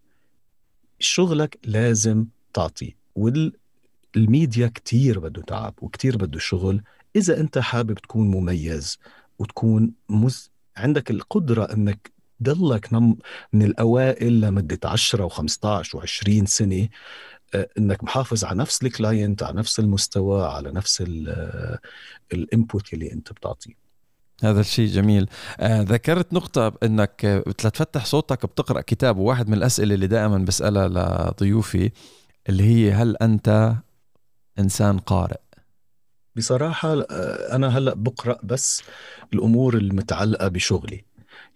شغلك لازم تعطيه. والميديا كتير بده تعب وكتير بده شغل. إذا أنت حابب تكون مميز وتكون مز... عندك القدرة أنك ضلك نم... من الأوائل لمدة 10 و15 و20 سنة آه، إنك محافظ على نفس ال client على نفس المستوى على نفس ال input اللي أنت بتعطيه. هذا الشيء جميل. آه ذكرت نقطة إنك لتفتح صوتك بتقرأ كتاب وواحد من الأسئلة اللي دائما بسألها لضيوفي اللي هي هل أنت إنسان قارئ؟ بصراحة أنا هلأ بقرأ بس الأمور المتعلقة بشغلي.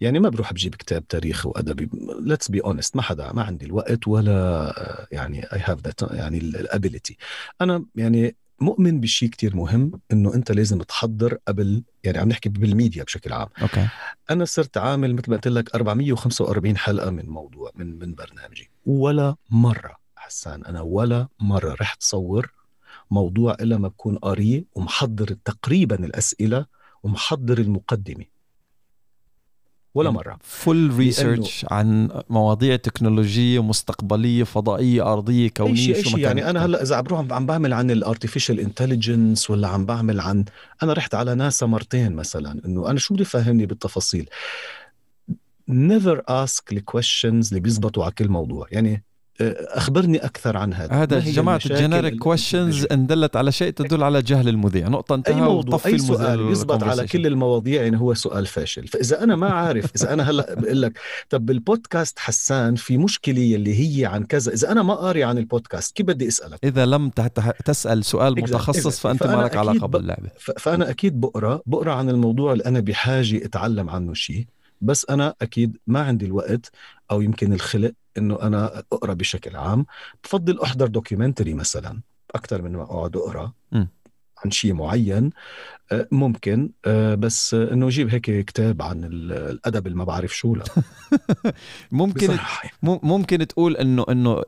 يعني ما بروح بجيب كتاب تاريخ وأدبي. let's be honest ما حدا ما عندي الوقت ولا يعني I have that يعني ال ability. أنا يعني مؤمن بشيء كتير مهم إنه أنت لازم تحضر قبل يعني عم نحكي بالميديا بشكل عام. okay. أنا صرت عامل مثل ما قلت لك 445 حلقة من موضوع من من برنامجي. ولا مرة. حسان أنا ولا مرة رحت صور موضوع إلا ما بكون قاريه ومحضر تقريبا الأسئلة ومحضر المقدمة. ولا مرة. full research عن مواضيع تكنولوجية مستقبلية فضائية أرضية كونيه شيء شو يعني أنا هلأ إذا بروح عم بعمل عن ال artificial intelligence ولا عم بعمل عن أنا رحت على ناسا مرتين مثلا إنه أنا شو بدي فهمني بالتفاصيل؟ Never ask ال questions اللي بيزبطوا على كل موضوع. يعني أخبرني أكثر عن هذا. هذا جماعة ال generic questions إن دلت على شيء تدل على جهل المذيع. نقطة انتهى اي موضوع؟ أي سؤال؟ يزبط على كل المواضيع يعني هو سؤال فاشل. فإذا أنا ما عارف إذا أنا هلأ بقول لك طب بالبودكاست حسان في مشكلة اللي هي عن كذا؟ إذا أنا ما قاري عن البودكاست كيف بدي أسألك؟ إذا لم تسأل سؤال متخصص فأنت ما لك علاقة باللعبة. فأنا أكيد بقرأ بقرأ عن الموضوع اللي أنا بحاجة أتعلم عنه شيء بس أنا أكيد ما عندي الوقت أو يمكن الخلق إنه أنا أقرأ بشكل عام بفضل أحضر دوكيومنتري مثلا أكثر من ما أقعد أقرأ م. عن شيء معين. آه، ممكن آه، بس إنه أجيب هيك كتاب عن الأدب اللي ما بعرف شو لا. ممكن ممكن تقول إنه إنه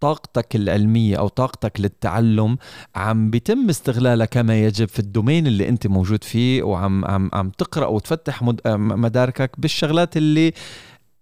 طاقتك العلمية أو طاقتك للتعلم عم بيتم استغلالها كما يجب في الدومين اللي أنت موجود فيه وعم عم عم تقرأ وتفتح مداركك بالشغلات اللي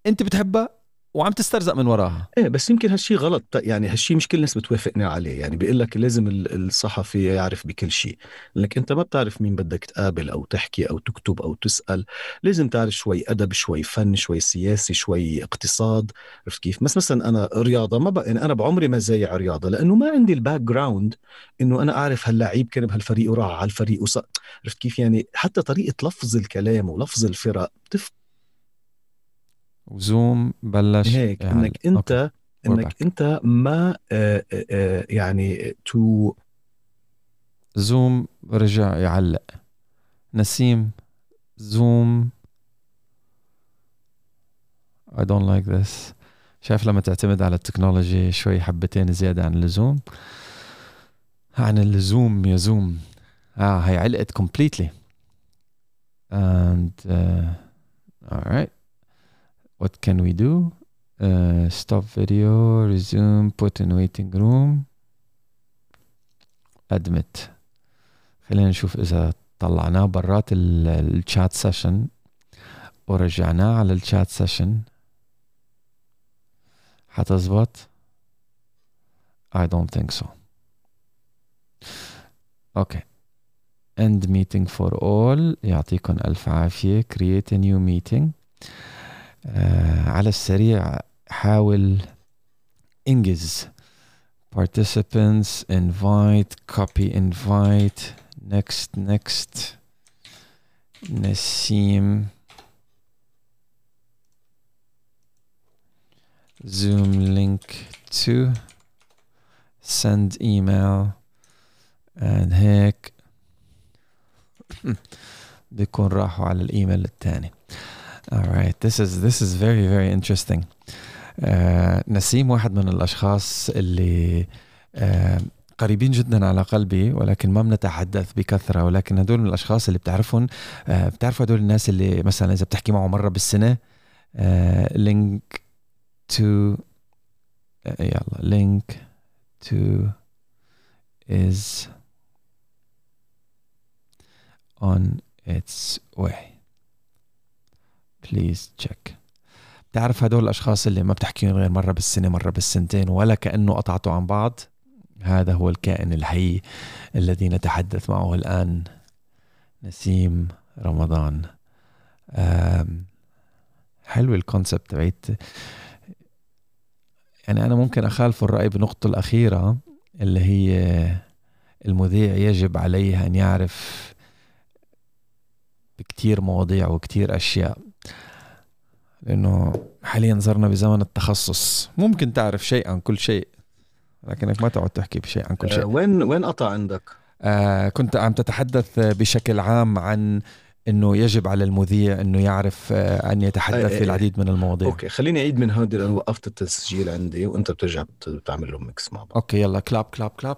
أنت بتحبها. وعم تسترزق من وراها. إيه بس يمكن هالشيء غلط. يعني هالشيء مش كل الناس بتوافقني عليه. يعني بيقول لك لازم الصحفي يعرف بكل شيء لأنك أنت ما بتعرف مين بدك تقابل أو تحكي أو تكتب أو تسأل. لازم تعرف شوي أدب شوي فن شوي سياسي شوي اقتصاد. عرفت كيف؟ بس مثلا أنا رياضة ما بقى يعني أنا بعمري ما زايع رياضة لأنه ما عندي ال background إنه أنا أعرف هاللعيب كان بهالفريق وراح على الفريق وص... عرفت كيف؟ يعني حتى طريقة لفظ الكلام ولفظ الفرق بتف وزوم بلش هيك يعني إنك أنت okay. إنك أنت ما آآ آه، آآ آه، آه، يعني تو زوم رجع يعلق. نسيم زوم. I don't like this. شايف لما تعتمد على ال technology شوي حبتين زيادة عن اللزوم؟ عن اللزوم يا زوم. آه هي علقت completely. And uh, alright what can we do uh, stop video resume put in waiting room admit خلينا نشوف اذا طلعناه برات ال chat session ورجعناه على ال chat session حتزبط I don't think so okay end meeting for all يعطيكم ألف عافية create a new meeting آه على السريع حاول انجز participants invite copy invite next next نسيم zoom link to send email and هيك بيكون راحوا على الايميل الثاني All right, this is this is very very interesting. Uh, نسيم واحد من الأشخاص اللي uh, قريبين جدا على قلبي ولكن ما بنتحدث بكثرة ولكن هدول من الأشخاص اللي بتعرفهم uh, بتعرفوا هدول الناس اللي مثلا إذا بتحكي معه مرة بالسنة link to يلا link to is on its way please check بتعرف هدول الأشخاص اللي ما بتحكيهم غير مرة بالسنة مرة بالسنتين ولا كأنه قطعتوا عن بعض؟ هذا هو الكائن الحي الذي نتحدث معه الآن نسيم رمضان. حلو ال concept تبعت يعني أنا ممكن أخالف الرأي بالنقطه الأخيرة اللي هي المذيع يجب عليه أن يعرف بكتير مواضيع وكتير أشياء. لأنه حاليا صرنا بزمن التخصص. ممكن تعرف شيء عن كل شيء لكنك ما تقعد تحكي بشيء عن كل شيء. آه وين وين قطع عندك؟ آه كنت عم تتحدث بشكل عام عن إنه يجب على المذيع إنه يعرف آه أن يتحدث في العديد من المواضيع. okay خليني أعيد من هودي لأنه وقفت التسجيل عندي وأنت بترجع بتعمل له mix مع بعض. okay يلا clap clap clap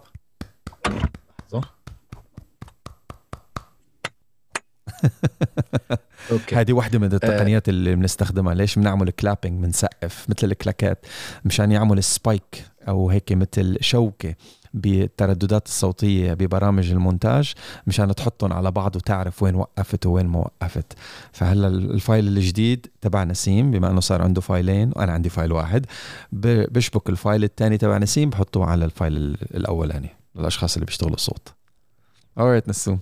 okay. هذه واحدة من التقنيات اللي بنستخدمها. ليش بنعمل clapping بنسقف مثل الكلاكات. مشان يعمل spike أو هيك مثل شوكة بالترددات الصوتية ببرامج المونتاج مشان تحطهم على بعض وتعرف وين وقفت وين ما وقفت. فهلا ال file الجديد تبع نسيم بما إنه صار عنده file ين وأنا عندي file واحد. بشبك ال file الثاني تبع نسيم بحطه على ال file الأولاني للأشخاص اللي بيشتغلوا صوت alright نسوم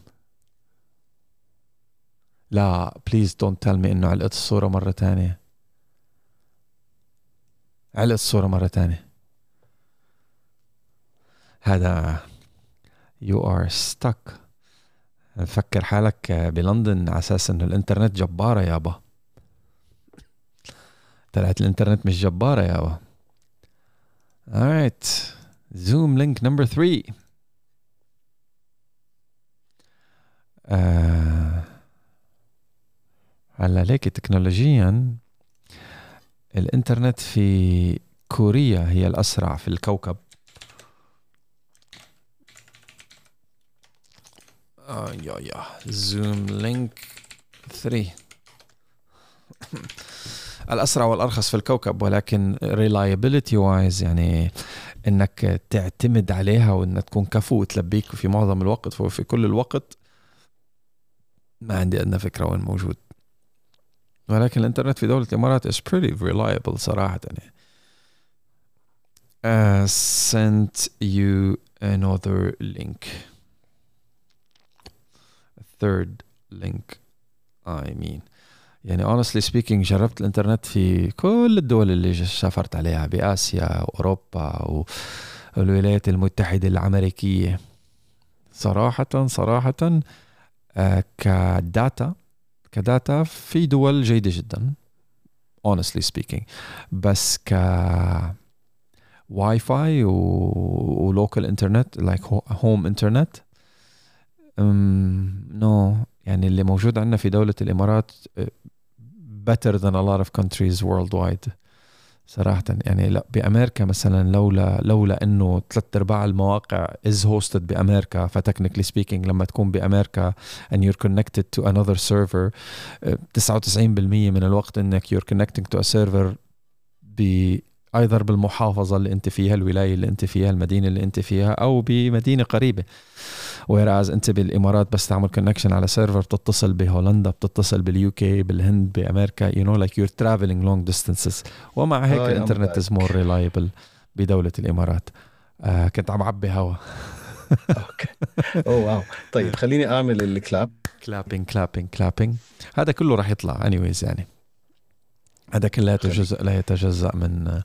لا please don't tell me إنه علقت الصورة مرة تانية. علقت الصورة مرة تانية. هذا you are stuck فكر حالك بلندن على أساس إنه الإنترنت جبارة يابا طلعت الإنترنت مش جبارة يابا alright Zoom link number 3 آه هلا like تكنولوجيا الإنترنت في كوريا هي الأسرع في الكوكب. آه yeah yeah. Zoom link 3 الأسرع والأرخص في الكوكب ولكن reliability وايز يعني إنك تعتمد عليها وإنها تكون كفو وتلبيك في معظم الوقت وفي كل الوقت. ما عندي أدنى فكرة وين موجود. ولكن الإنترنت في دولة الإمارات is pretty reliable صراحة يعني. Uh, sent you another link. Third link I mean. يعني honestly speaking جربت الإنترنت في كل الدول اللي سافرت عليها بآسيا وأوروبا والولايات المتحدة الأمريكية. صراحة صراحة آه ك data ك data في دول جيدة جدا honestly speaking. بس ك Wi-Fi و local internet like home internet no يعني اللي موجود عندنا في دولة الإمارات better than a lot of countries worldwide. صراحة. يعني لا بأمريكا مثلا لولا لولا إنه ثلاث أرباع المواقع is hosted بأمريكا ف technically speaking لما تكون بأمريكا and you're connected to another server 99% من الوقت إنك you're connecting to a server either بالمحافظة اللي أنت فيها الولاية اللي أنت فيها المدينة اللي أنت فيها أو بمدينة قريبة. whereas أنت بالإمارات بس تعمل connection على server بتتصل بهولندا بتتصل بال UK بالهند بأمريكا you know like you're traveling long distances ومع هيك الإنترنت is more reliable بدولة الإمارات. آه كنت عم عبي هوا. okay. oh wow. طيب خليني أعمل ال clap. clapping clapping clapping هذا كله راح يطلع اني يعني. هذا كلياته جزء لا يتجزأ من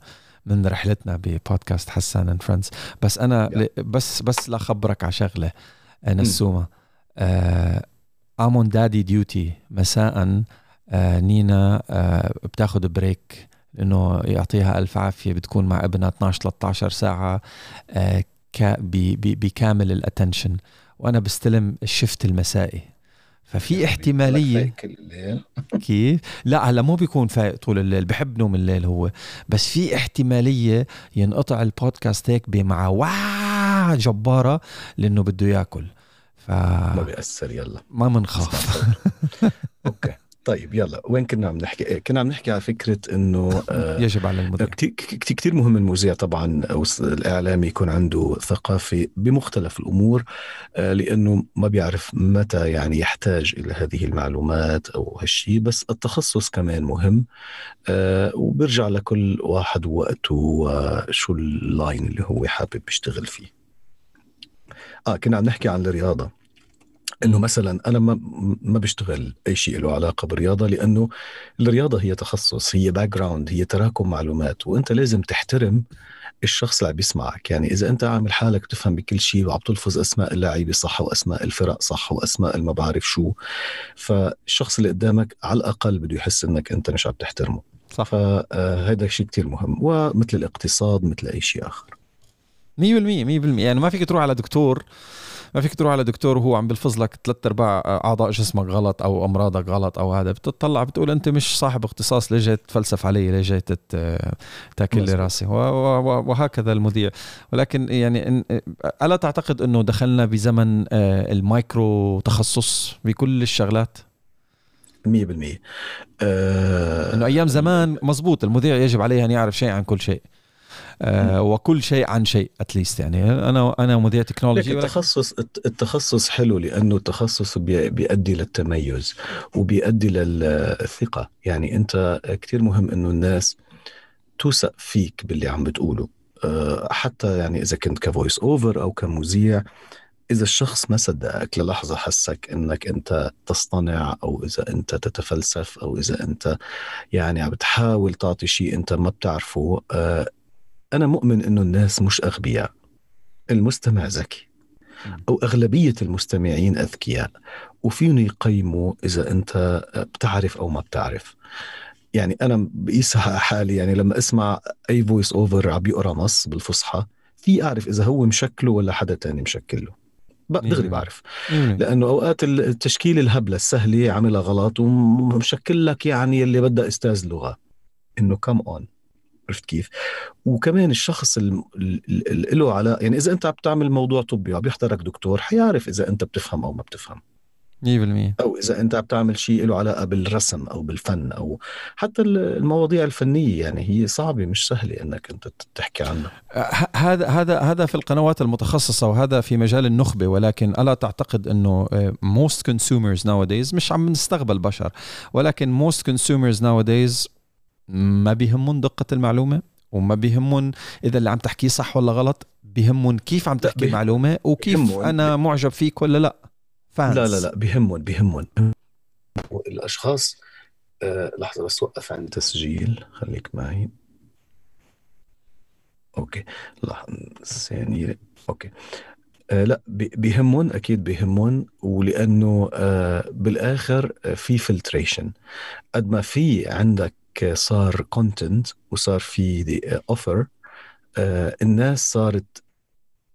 من رحلتنا ببودكاست حسان and friends بس أنا yeah. بس بس لاخبرك على شغلة. نسومه آه I'm on daddy duty مساء آه نينا آه بتاخذ break لأنه يعطيها ألف عافية. بتكون مع ابنها 12 13 ساعة آه بكامل ال attention وأنا بستلم ال shift المسائي. ففي يعني احتمالية. كيف؟ لا هلا مو بيكون فايق طول الليل بحب نوم الليل هو. بس في احتمالية ينقطع البودكاست هيك بمع وا جبارة لإنه بده ياكل. ف ما بيأثر يلا. ما بنخاف أوكي. طيب يلا وين كنا عم نحكي؟ إيه كنا عم نحكي على فكرة إنه آه يجب على المذيع. كثير مهم المذيع طبعا أو الإعلامي يكون عنده ثقافة بمختلف الأمور آه لأنه ما بيعرف متى يعني يحتاج إلى هذه المعلومات أو هالشيء بس التخصص كمان مهم آه وبرجع لكل واحد وقته وشو ال line اللي هو حابب يشتغل فيه. آه كنا عم نحكي عن الرياضة. إنه مثلا أنا ما ما بشتغل أي شيء له علاقة بالرياضة لأنه الرياضة هي تخصص هي background هي تراكم معلومات وأنت لازم تحترم الشخص اللي عم بيسمعك. يعني إذا أنت عامل حالك تفهم بكل شيء وعم تلفظ أسماء اللاعبين صح وأسماء الفرق صح وأسماء ما بعرف شو فالشخص اللي قدامك على الأقل بده يحس إنك أنت مش عم تحترمه. صح. فهذا شيء كتير مهم ومثل الاقتصاد مثل أي شيء آخر. 100% 100% يعني ما فيك تروح على دكتور ما فيك تروح على دكتور وهو عم بلفظ لك ثلاث أرباع أعضاء جسمك غلط أو أمراضك غلط أو هذا. بتطلع بتقول أنت مش صاحب اختصاص ليش جاي تفلسف علي؟ ليش جاي تاكل لي راسي؟ وهكذا المذيع. ولكن يعني ألا تعتقد إنه دخلنا بزمن آه، المايكرو تخصص بكل الشغلات؟ 100% أه إنه أيام زمان مزبوط المذيع يجب عليه أن يعرف شيء عن كل شيء. آه وكل شيء عن شيء at least يعني أنا أنا مذيع تكنولوجي التخصص التخصص حلو لأنه التخصص بيؤدي للتميز وبيؤدي للثقة. يعني أنت كثير مهم إنه الناس توثق فيك باللي عم بتقوله. آه، حتى يعني إذا كنت كفويس اوفر أو كمذيع إذا الشخص ما صدقك للحظة حسك إنك أنت تصطنع أو إذا أنت تتفلسف أو إذا أنت يعني عم بتحاول تعطي شيء أنت ما بتعرفه أنا مؤمن إنه الناس مش أغبياء. المستمع ذكي أو أغلبية المستمعين أذكياء. وفيهم يقيموا إذا أنت بتعرف أو ما بتعرف. يعني أنا بقيسها حالي يعني لما أسمع أي voice over عم بيقرا نص بالفصحى في أعرف إذا هو مشكله ولا حدا تاني مشكله. دغري بعرف. لأنه أوقات التشكيل الهبلة السهلة عاملها غلط ومشكل لك يعني اللي بدها أستاذ لغة. إنه come on عرفت كيف؟ وكمان الشخص اللي له علاقة يعني إذا أنت عم تعمل موضوع طبي وعم يحضرك دكتور حيعرف إذا أنت بتفهم أو ما بتفهم. 100% أو إذا أنت بتعمل شيء له علاقة بالرسم أو بالفن أو حتى المواضيع الفنية يعني هي صعبة مش سهلة إنك أنت تحكي عنها. هذا هذا هذا في القنوات المتخصصة وهذا في مجال النخبة ولكن ألا تعتقد إنه most consumers nowadays مش عم نستقبل بشر ولكن most consumers nowadays ما بيهمهم دقة المعلومة وما بيهمهم إذا اللي عم تحكيه صح ولا غلط بيهمهم كيف عم تحكي معلومه وكيف أنا معجب فيك ولا لا. fans لا لا لا بيهمهم بيهمهم الأشخاص آه لحظة بس وقف عن التسجيل خليك معي. okay. لحظة ثانية. okay. آه لا بيهمهم أكيد بيهمهم ولأنه آه بالآخر في filtration قد ما في عندك صار content وصار في over آه الناس صارت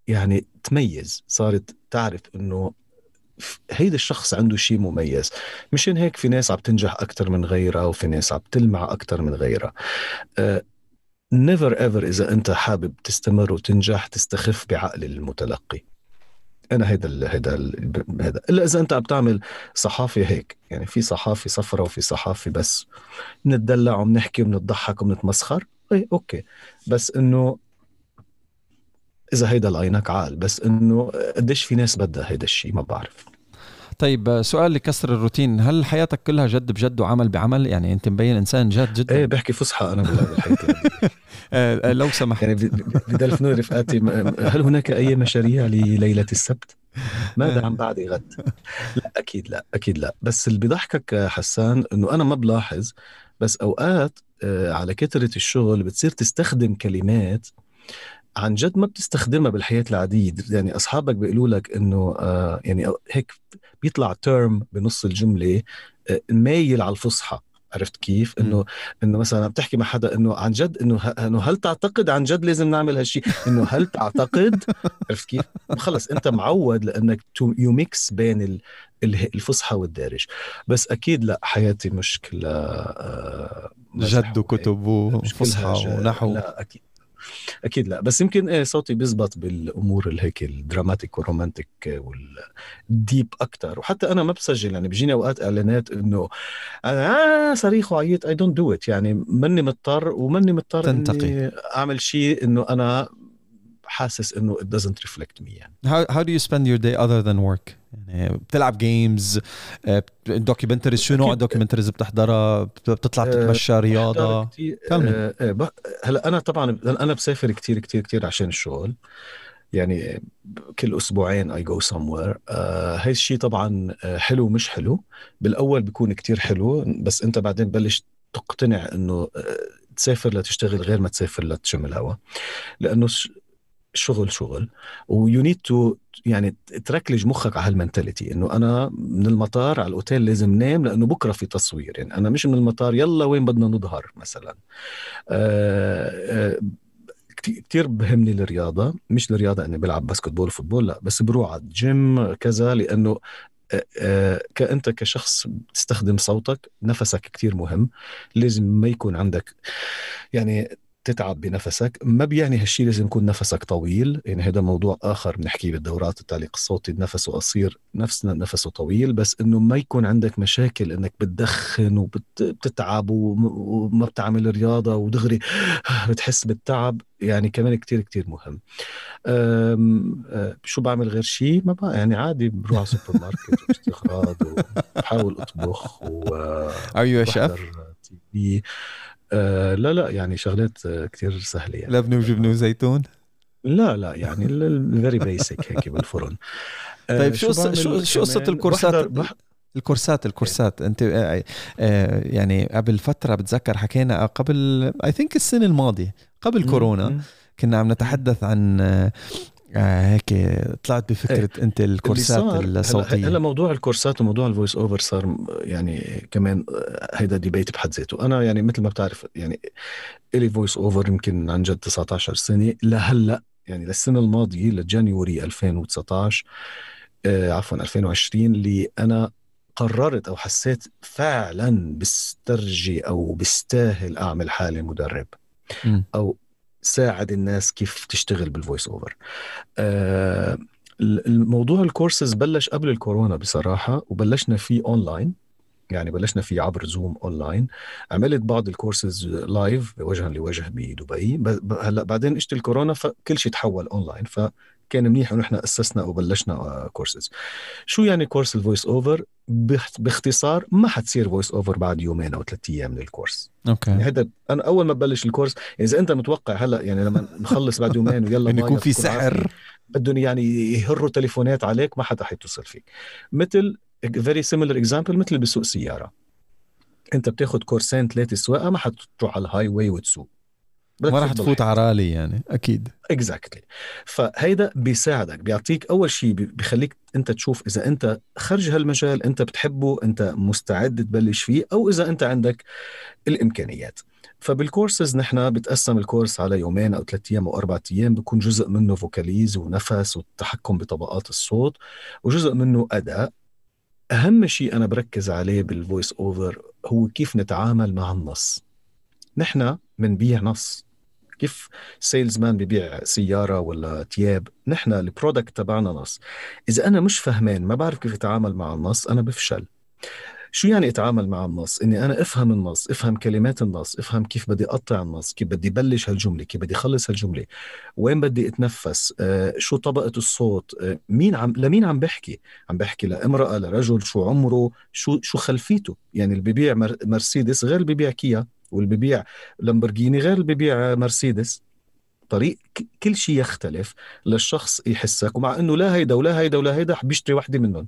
يعني تميز صارت تعرف إنه هيدا الشخص عنده شيء مميز. مشان هيك في ناس عم تنجح أكثر من غيرها وفي ناس عم تلمع أكثر من غيرها. نيفر uh, ايفر إذا أنت حابب تستمر وتنجح تستخف بعقل المتلقي. أنا هيدا هيدا هيدا. إلا إذا أنت عم تعمل صحافة هيك يعني في صحافة صفرة وفي صحافة بس. بنتدلع وبنحكي وبنضحك وبنتمسخر اي okay. بس إنه إذا هيدا لعينك عال بس إنه قديش في ناس بدها هيدا الشيء ما بعرف. طيب سؤال لكسر الروتين. هل حياتك كلها جد بجد وعمل بعمل؟ يعني أنت مبين إنسان جاد جدا. إيه بحكي فصحى أنا بالحياة آه، لو سمحت. يعني بدلفنوا رفقاتي؟ هل هناك أي مشاريع لليلة السبت؟ ماذا عن بعد غد؟ لا أكيد لا أكيد لا. بس اللي بيضحكك حسان إنه أنا ما بلاحظ بس أوقات آه، على كثرة الشغل بتصير تستخدم كلمات عن جد ما بتستخدمها بالحياة العادية يعني أصحابك بيقولوا لك إنه آه يعني هيك بيطلع term بنص الجملة آه مايل على الفصحى عرفت كيف؟ إنه إنه مثلا بتحكي مع حدا إنه عن جد إنه إنه هل تعتقد عن جد لازم نعمل هالشيء؟ إنه هل تعتقد؟ عرفت كيف؟ خلص أنت معود لأنك you mix بين الفصحى والدارج بس أكيد لا حياتي مش كلها آه جد وكتب وفصحى ونحو لا أكيد أكيد لا. بس يمكن إيه صوتي بيزبط بالأمور الهيك ال dramatic وال romantic وال deep أكثر وحتى أنا ما بسجل يعني بيجيني أوقات إعلانات إنه أنا آه صريخ وعيط I don't do it يعني ماني مضطر وماني مضطر تنتقي. إني أعمل شيء إنه أنا حاسس إنه it doesn't reflect me يعني. How, how do you spend your day other than work? يعني بتلعب games, documentaries شو نوع ال documentaries بتحضرها؟ بتطلع آه، تتمشى رياضة؟ كمل آه، آه، هلا أنا طبعا أنا بسافر كتير كتير كتير عشان الشغل. يعني كل أسبوعين I go somewhere هاي الشيء طبعا حلو مش حلو. بالأول بيكون كتير حلو بس أنت بعدين بلش تقتنع إنه تسافر لتشتغل غير ما تسافر لتشم الهواء لأنه شغل شغل. و you need to يعني تركلج مخك على هال mentality إنه أنا من المطار على الأوتيل لازم نام لأنه بكرة في تصوير. يعني أنا مش من المطار يلا وين بدنا نظهر مثلا. آه آه كثير بهمني الرياضة. مش الرياضة إني بلعب basketball و football لا بس بروح على الجيم كذا لأنه كأنت كشخص تستخدم صوتك نفسك كتير مهم. لازم ما يكون عندك يعني تتعب بنفسك ما بيعني هالشيء لازم يكون نفسك طويل. يعني هذا موضوع آخر بنحكيه بالدورات التعليق الصوتي نفسه قصير نفسنا نفسه طويل. بس إنه ما يكون عندك مشاكل إنك بتدخن وبتتعب وما بتعمل رياضة ودغري بتحس بالتعب يعني كمان كتير كتير مهم. شو بعمل غير شيء ما بقى يعني عادي بروح على السوبر ماركت اغراض وبحاول أطبخ و you a chef? تي في آه لا لا يعني شغلات آه، كتير سهلة يعني لبنة وجبنة وزيتون لا لا يعني ال very basic هيك بالفرن آه طيب شو شو شو كمان؟ الكورسات؟ الكورسات الكورسات أنت آه، يعني قبل فترة بتذكر حكينا قبل I think السنة الماضية قبل كورونا. كنا عم نتحدث عن آه، هيك طلعت بفكرة أنت اللي الكورسات الصوتية. هلا موضوع الكورسات وموضوع ال voice over صار يعني كمان آه، هيدا debate بحد ذاته. أنا يعني مثل ما بتعرف يعني إلي voice over يمكن عن جد 19 سنة لهلأ يعني للسنة الماضية ل January 2019 آه عفوا 2020 اللي أنا قررت أو حسيت فعلا بسترجي أو بستاهل أعمل حالي مدرب. أو ساعد الناس كيف تشتغل بال voice over آه الموضوع الكورسز بلش قبل الكورونا بصراحة وبلشنا فيه اونلاين يعني بلشنا فيه عبر زوم اونلاين عملت بعض ال courses live وجها لوجه بدبي هلا بعدين اجت الكورونا فكل شيء تحول اونلاين فكان منيح إنه نحن أسسنا وبلشنا آه، كورسز شو يعني كورس ال voice over باخت- باختصار ما حتصير voice over بعد يومين أو ثلاث أيام من الكورس يعني okay هذا أنا أول ما ببلش الكورس يعني إذا أنت متوقع هلأ يعني لما نخلص بعد يومين ويلا إنه يكون في سحر. بدهم يعني يهروا تليفونات عليك ما حدا حيتصل فيك. مثل very similar example مثل بسوق سيارة. أنت بتاخذ كورسين ثلاثة سواقة ما حتروح على ال highway وتسوق. ما راح تفوت بالحيط. على رالي يعني أكيد. exactly فهيدا بيساعدك بيعطيك أول شيء بيخليك أنت تشوف إذا أنت خرج هالمجال أنت بتحبه أنت مستعد تبلش فيه أو إذا أنت عندك الإمكانيات. فبالكورسز نحن بتقسم الكورس على يومين أو ثلاث أيام أو أربع أيام بيكون جزء منه vocalise ونفس والتحكم بطبقات الصوت وجزء منه أداء. أهم شيء أنا بركز عليه بال voice over هو كيف نتعامل مع النص. نحن بنبيع نص. كيف salesman ببيع سيارة ولا تياب؟ نحن ال product تبعنا نص. إذا أنا مش فهمان ما بعرف كيف أتعامل مع النص أنا بفشل. شو يعني أتعامل مع النص؟ إني أنا أفهم النص، أفهم كلمات النص، أفهم كيف بدي أقطع النص، كيف بدي بلش هالجملة، كيف بدي اخلص هالجملة، وين بدي أتنفس، آه، شو طبقة الصوت، آه، مين عم لمين عم بحكي؟ عم بحكي لامرأة، لرجل، شو عمره، شو شو خلفيته، يعني اللي ببيع مر- مرسيدس غير اللي ببيع كيا، واللي ببيع لامبورجيني غير اللي ببيع مرسيدس. طريق كل شيء يختلف للشخص يحسك ومع إنه لا هيدا ولا هيدا ولا هيدا بيشتري وحدة منهم.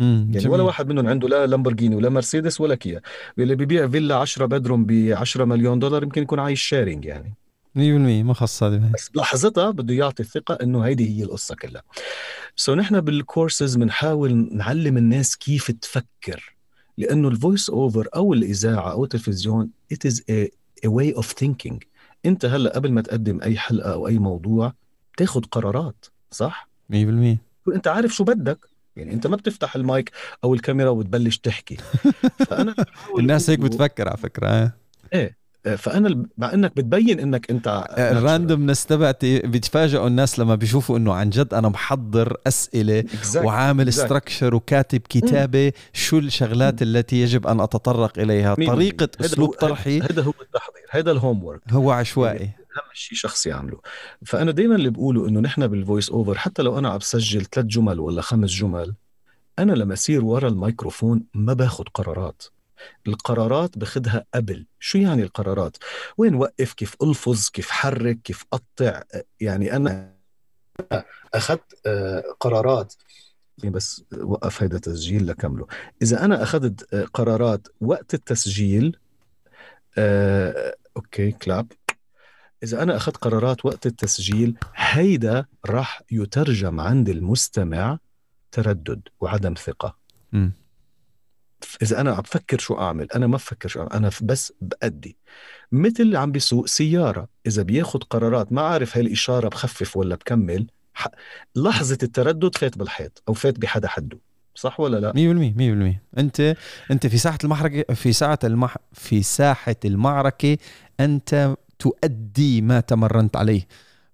يعني جميل. ولا واحد منهم عنده لا لامبورجيني ولا مرسيدس ولا كيا اللي بيبيع فيلا 10 bedroom ب 10 مليون دولار يمكن يكون عايش sharing يعني 100% ما خص هذه بس بلحظتها بده يعطي الثقة إنه هيدي هي القصة كلها so نحن بالكورسز بنحاول نعلم الناس كيف تفكر لأنه ال voice over أو الإذاعة أو التلفزيون it is a, a way of thinking. أنت هلأ قبل ما تقدم أي حلقة أو أي موضوع تاخذ قرارات صح؟ 100% وانت عارف شو بدك. يعني أنت ما بتفتح المايك أو الكاميرا وتبلش تحكي. فأنا الناس هيك بتفكر على فكرة آه. آه، فأنا مع إنك بتبين إنك أنت ال randomness تبعتي بيتفاجئوا الناس لما بيشوفوا إنه عن جد أنا محضر أسئلة Exactly. وعامل exactly. structure وكاتب كتابة شو الشغلات التي يجب أن أتطرق إليها. مية طريقة. هيدا أسلوب طرحي هذا هو التحضير هذا ال homework هو عشوائي. أهم شيء شخص يعمله. فأنا دائما اللي بقوله إنه نحن بال voice over حتى لو أنا عم بسجل ثلاث جمل ولا خمس جمل أنا لما اصير ورا الميكروفون ما باخذ قرارات. القرارات باخذها قبل. شو يعني القرارات؟ وين وقف؟ كيف ألفظ؟ كيف حرك؟ كيف قطع يعني أنا أخذت آه، قرارات. يعني بس وقف هيدا تسجيل لكمله. إذا أنا أخذت آه، قرارات وقت التسجيل آه، أوكي كلاب. إذا أنا أخذت قرارات وقت التسجيل هيدا راح يترجم عند المستمع تردد وعدم ثقة. مم. إذا أنا عم بفكر شو أعمل أنا ما بفكر شو أعمل. أنا بس بأدي مثل اللي عم بيسوق سيارة إذا بياخد قرارات ما عارف هاي الإشارة بخفف ولا بكمل. لحظة التردد فات بالحيط أو فات بحدا حده صح ولا لا 100% 100% أنت أنت في ساحة المحركه في ساعه المح في ساحة المعركة أنت تؤدي ما تمرنت عليه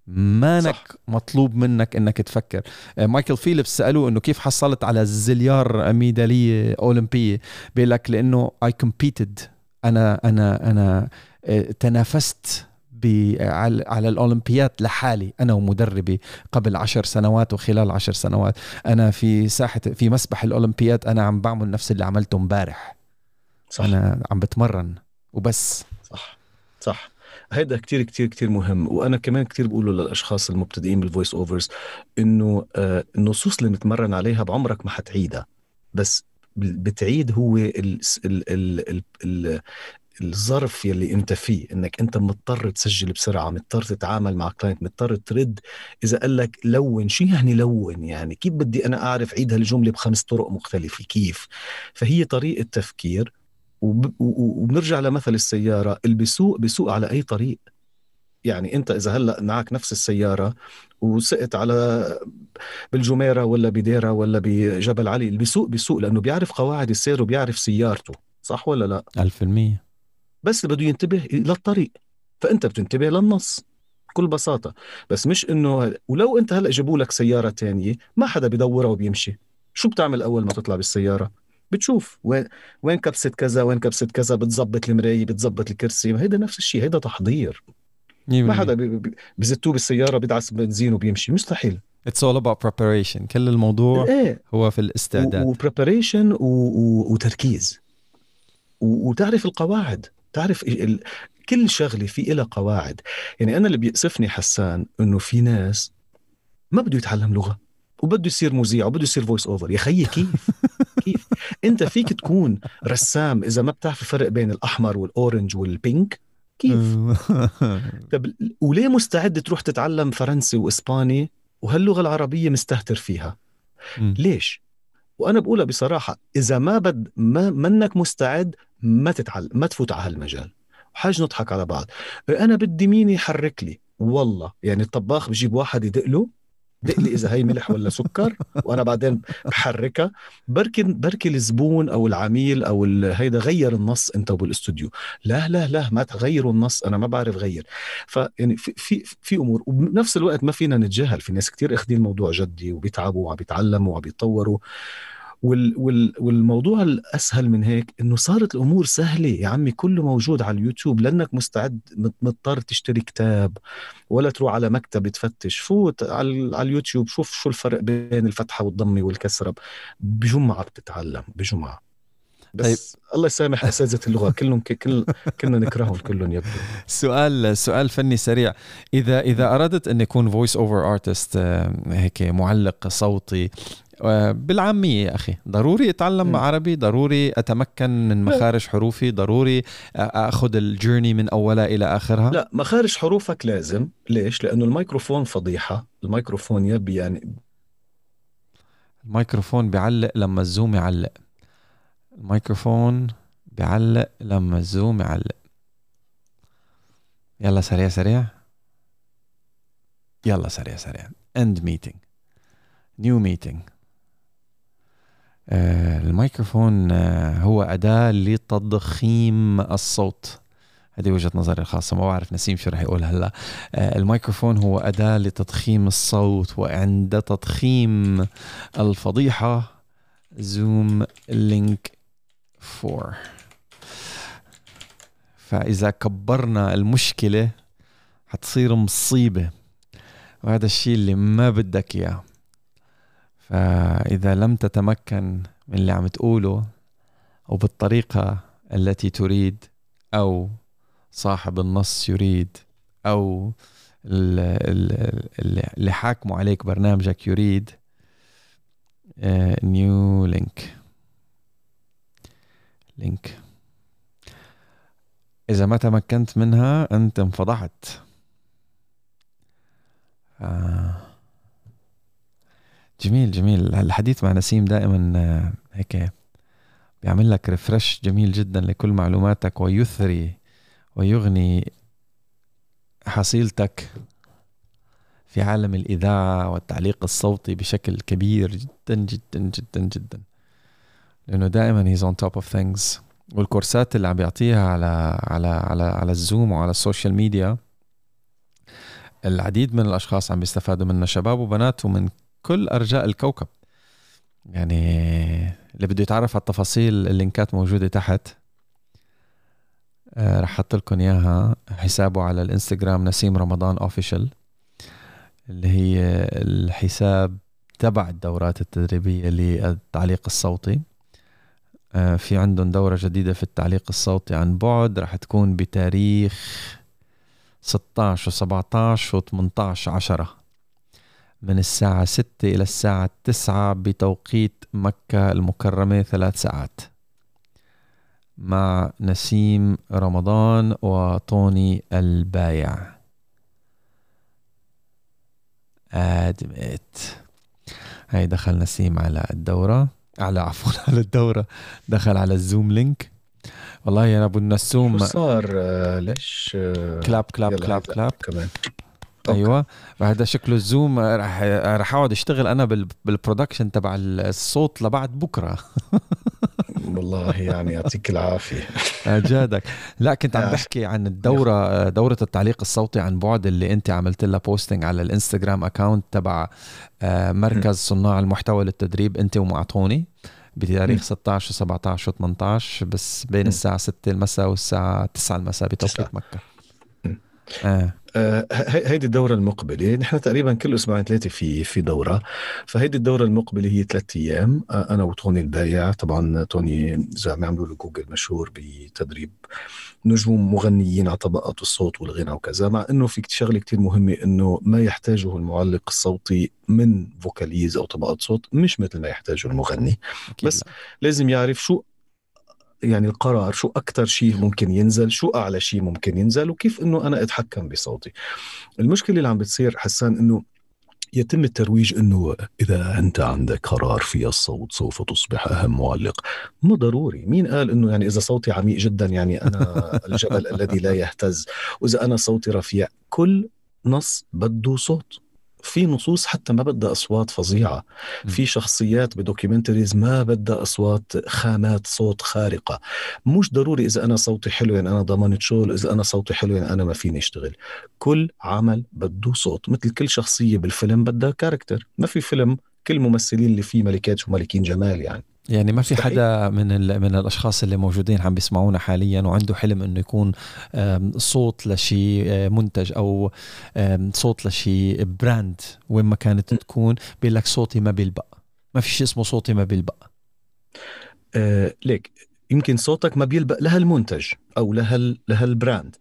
مانك صح. مطلوب منك إنك تفكر. آه، مايكل فيليبس سألوه إنه كيف حصلت على زليار ميدالية أولمبية؟ بيقول لك لأنه I competed أنا أنا أنا آه، تنافست على, على الاولمبيات لحالي أنا ومدربي قبل عشر سنوات وخلال عشر سنوات. أنا في ساحه في مسبح الاولمبيات أنا عم بعمل نفس اللي عملته امبارح. صح. أنا عم بتمرن وبس. صح. صح. هيدا كتير كتير كتير مهم. وأنا كمان كتير بقوله للأشخاص المبتدئين بال voice overs إنه آه النصوص اللي متمرن عليها بعمرك ما حتعيدها. بس بتعيد هو ال ال ال ال ال الظرف يلي أنت فيه. إنك أنت مضطر تسجل بسرعة مضطر تتعامل مع client مضطر ترد. إذا قال لك لون شو يعني لون يعني؟ كيف بدي أنا أعرف عيد هالجملة بخمس طرق مختلفة؟ كيف؟ فهي طريقة تفكير. وبنرجع لمثل السيارة اللي بيسوق بيسوق على أي طريق. يعني أنت إذا هلأ معك نفس السيارة وسقت على بالجميره ولا بديره ولا بجبل علي اللي بيسوق بيسوق لأنه بيعرف قواعد السير وبيعرف سيارته. صح ولا لا؟ 1000% بس بده ينتبه للطريق فأنت بتنتبه للنص بكل بساطة. بس مش إنه ولو أنت هلأ جابوا لك سيارة تانية ما حدا بدورها وبيمشي. شو بتعمل أول ما تطلع بالسيارة؟ بتشوف. وين وين كبسة كذا وين كبسة كذا بتظبط المراية بتظبط الكرسي. هيدا نفس الشيء هيدا تحضير. ما حدا بزتوه بالسيارة بيدعس بنزين وبيمشي. مستحيل. It's all about preparation. كل الموضوع إيه؟ هو في الاستعداد. وبريباريشن و... و... وتركيز. و... وتعرف القواعد. تعرف ال... كل شغلة في إلها قواعد. يعني أنا اللي بيأسفني حسان إنه في ناس ما بده يتعلم لغة وبده يصير مذيع وبده يصير voice over يا خيي كيف؟ كيف أنت فيك تكون رسام إذا ما بتعرف الفرق بين الأحمر وال orange وال pink كيف؟ طب وليه مستعد تروح تتعلم فرنسي وإسباني وهاللغة العربية مستهتر فيها؟ ليش؟ وأنا بقولها بصراحة إذا ما بد ما منك مستعد ما تتعلم ما تفوت على هالمجال. وحاج نضحك على بعض. أنا بدي مين يحرك لي؟ والله يعني الطباخ بجيب واحد يدق له دق لي إذا هي ملح ولا سكر وأنا بعدين بحركها. بركي بركي الزبون أو العميل أو هيدا غير النص أنت بالاستوديو. لا لا لا ما تغيروا النص أنا ما بعرف غير. فيعني في في في أمور وبنفس الوقت ما فينا نتجاهل في ناس كتير أخذين الموضوع جدي وبيتعبوا وعم بيتعلموا وعم بيتطوروا. وال وال والموضوع الأسهل من هيك إنه صارت الأمور سهلة. يا عمي كله موجود على اليوتيوب. لأنك مستعد مضطر تشتري كتاب ولا تروح على مكتب تفتش. فوت على, على اليوتيوب. شوف شو الفرق بين الفتحة والضمة والكسرة. بجمعة بتتعلم بجمعة. بس طيب. الله يسامح أساتذة اللغة. كلهم كل كلنا نكرههم كلهم يبدو. سؤال سؤال فني سريع. إذا إذا أردت أن يكون voice over artist هيك معلق صوتي بالعامية يا أخي. ضروري أتعلم م. عربي ضروري أتمكن من مخارج حروفي ضروري أخذ الجيرني من أولها إلى آخرها. لا مخارج حروفك لازم. ليش؟ لأنه الميكروفون فضيحة. الميكروفون يبي يعني الميكروفون بيعلق لما الزوم يعلق. الميكروفون بيعلق لما الزوم يعلق. يلا سريع سريع. يلا سريع سريع. End meeting. New meeting. الميكروفون آه، هو أداة لتضخيم الصوت. هذه وجهة نظري الخاصة ما بعرف نسيم شو رح يقول هلا. آه، الميكروفون هو أداة لتضخيم الصوت وعند تضخيم الفضيحة zoom link 4 فإذا كبرنا المشكلة حتصير مصيبة. وهذا الشيء اللي ما بدك إياه. فإذا لم تتمكن من اللي عم تقوله أو بالطريقة التي تريد أو صاحب النص يريد أو اللي حاكموا عليك برنامجك يريد نيو لينك لينك إذا ما تمكنت منها أنت انفضحت. آه. جميل جميل. الحديث مع نسيم دائما آه، هيك بيعمل لك refresh جميل جدا لكل معلوماتك ويثري ويغني حصيلتك في عالم الإذاعة والتعليق الصوتي بشكل كبير جدا جدا جدا جدا. لأنه دائما he's on top of things. والكورسات اللي عم بيعطيها على على على على الزوم وعلى ال social media العديد من الأشخاص عم بيستفادوا منها شباب وبنات ومن كل أرجاء الكوكب. يعني اللي بده يتعرف على التفاصيل اللينكات موجودة تحت. آه رح أحط لكم إياها. حسابه على الإنستغرام نسيم رمضان official اللي هي الحساب تبع الدورات التدريبية للتعليق الصوتي. آه في عندهم دورة جديدة في التعليق الصوتي عن بعد. رح تكون بتاريخ 16 و 17 و 18 10 من الساعة 6 إلى الساعة 9 بتوقيت مكة المكرمة ثلاث ساعات. مع نسيم رمضان وطوني البايع. آدمت هاي دخل نسيم على الدورة. على عفوا على الدورة. دخل على الزوم لينك. والله يا ابو النسوم شو صار؟ آه، ليش؟ آه، كلاب كلاب كلاب كلاب. كمان. أيوه. هذا شكله الزوم راح راح أقعد أشتغل أنا بال production تبع الصوت لبعد بكرة. والله يعني يعطيك العافية. جادك لا كنت عم بحكي عن الدورة دورة التعليق الصوتي عن بعد اللي أنت عملت لها posting على الإنستغرام account تبع آه، مركز صناع المحتوى للتدريب. أنت ومعطوني بتاريخ 16 و17 و18 بس بين الساعة 6 المساء والساعة 9 المساء بتوقيت مكة. آه. آه هيدي الدورة المقبلة نحن تقريبا كل أسبوعين ثلاثة في في دورة فهيدي الدورة المقبلة هي ثلاث أيام آه أنا وتوني البايع طبعا توني إذا عم يعملوا له جوجل مشهور بتدريب نجوم مغنيين على طبقات الصوت والغنى وكذا مع إنه في شغلة كتير مهمة إنه ما يحتاجه المعلق الصوتي من vocalises أو طبقات صوت مش مثل ما يحتاجه المغني بس لا. لازم يعرف شو يعني القرار شو أكثر شيء ممكن ينزل شو أعلى شيء ممكن ينزل وكيف أنه أنا أتحكم بصوتي. المشكلة اللي عم بتصير حسان أنه يتم الترويج إنه إذا أنت عندك قرار في الصوت سوف تصبح أهم معلق. ما ضروري. مين قال إنه يعني إذا صوتي عميق جدا يعني أنا الجبل الذي لا يهتز؟ وإذا أنا صوتي رفيع كل نص بده صوت. في نصوص حتى ما بدها أصوات فظيعة. في شخصيات ب documentaries ما بدها أصوات خامات صوت خارقة. مش ضروري إذا أنا صوتي حلو يعني أنا ضمنت شغل إذا أنا صوتي حلو يعني أنا ما فيني أشتغل. كل عمل بده صوت مثل كل شخصية بالفيلم بدها character. ما في فيلم كل الممثلين اللي فيه ملكات وملكين جمال يعني. يعني ما في حدا من من الأشخاص اللي موجودين عم بيسمعونا حاليا وعنده حلم إنه يكون صوت لشيء منتج أو صوت لشيء brand وين ما كانت تكون بيقول لك صوتي ما بيلبق. ما في شيء اسمه صوتي ما بيلبق. آه ليك يمكن صوتك ما بيلبق لهالمنتج أو لهال لهال brand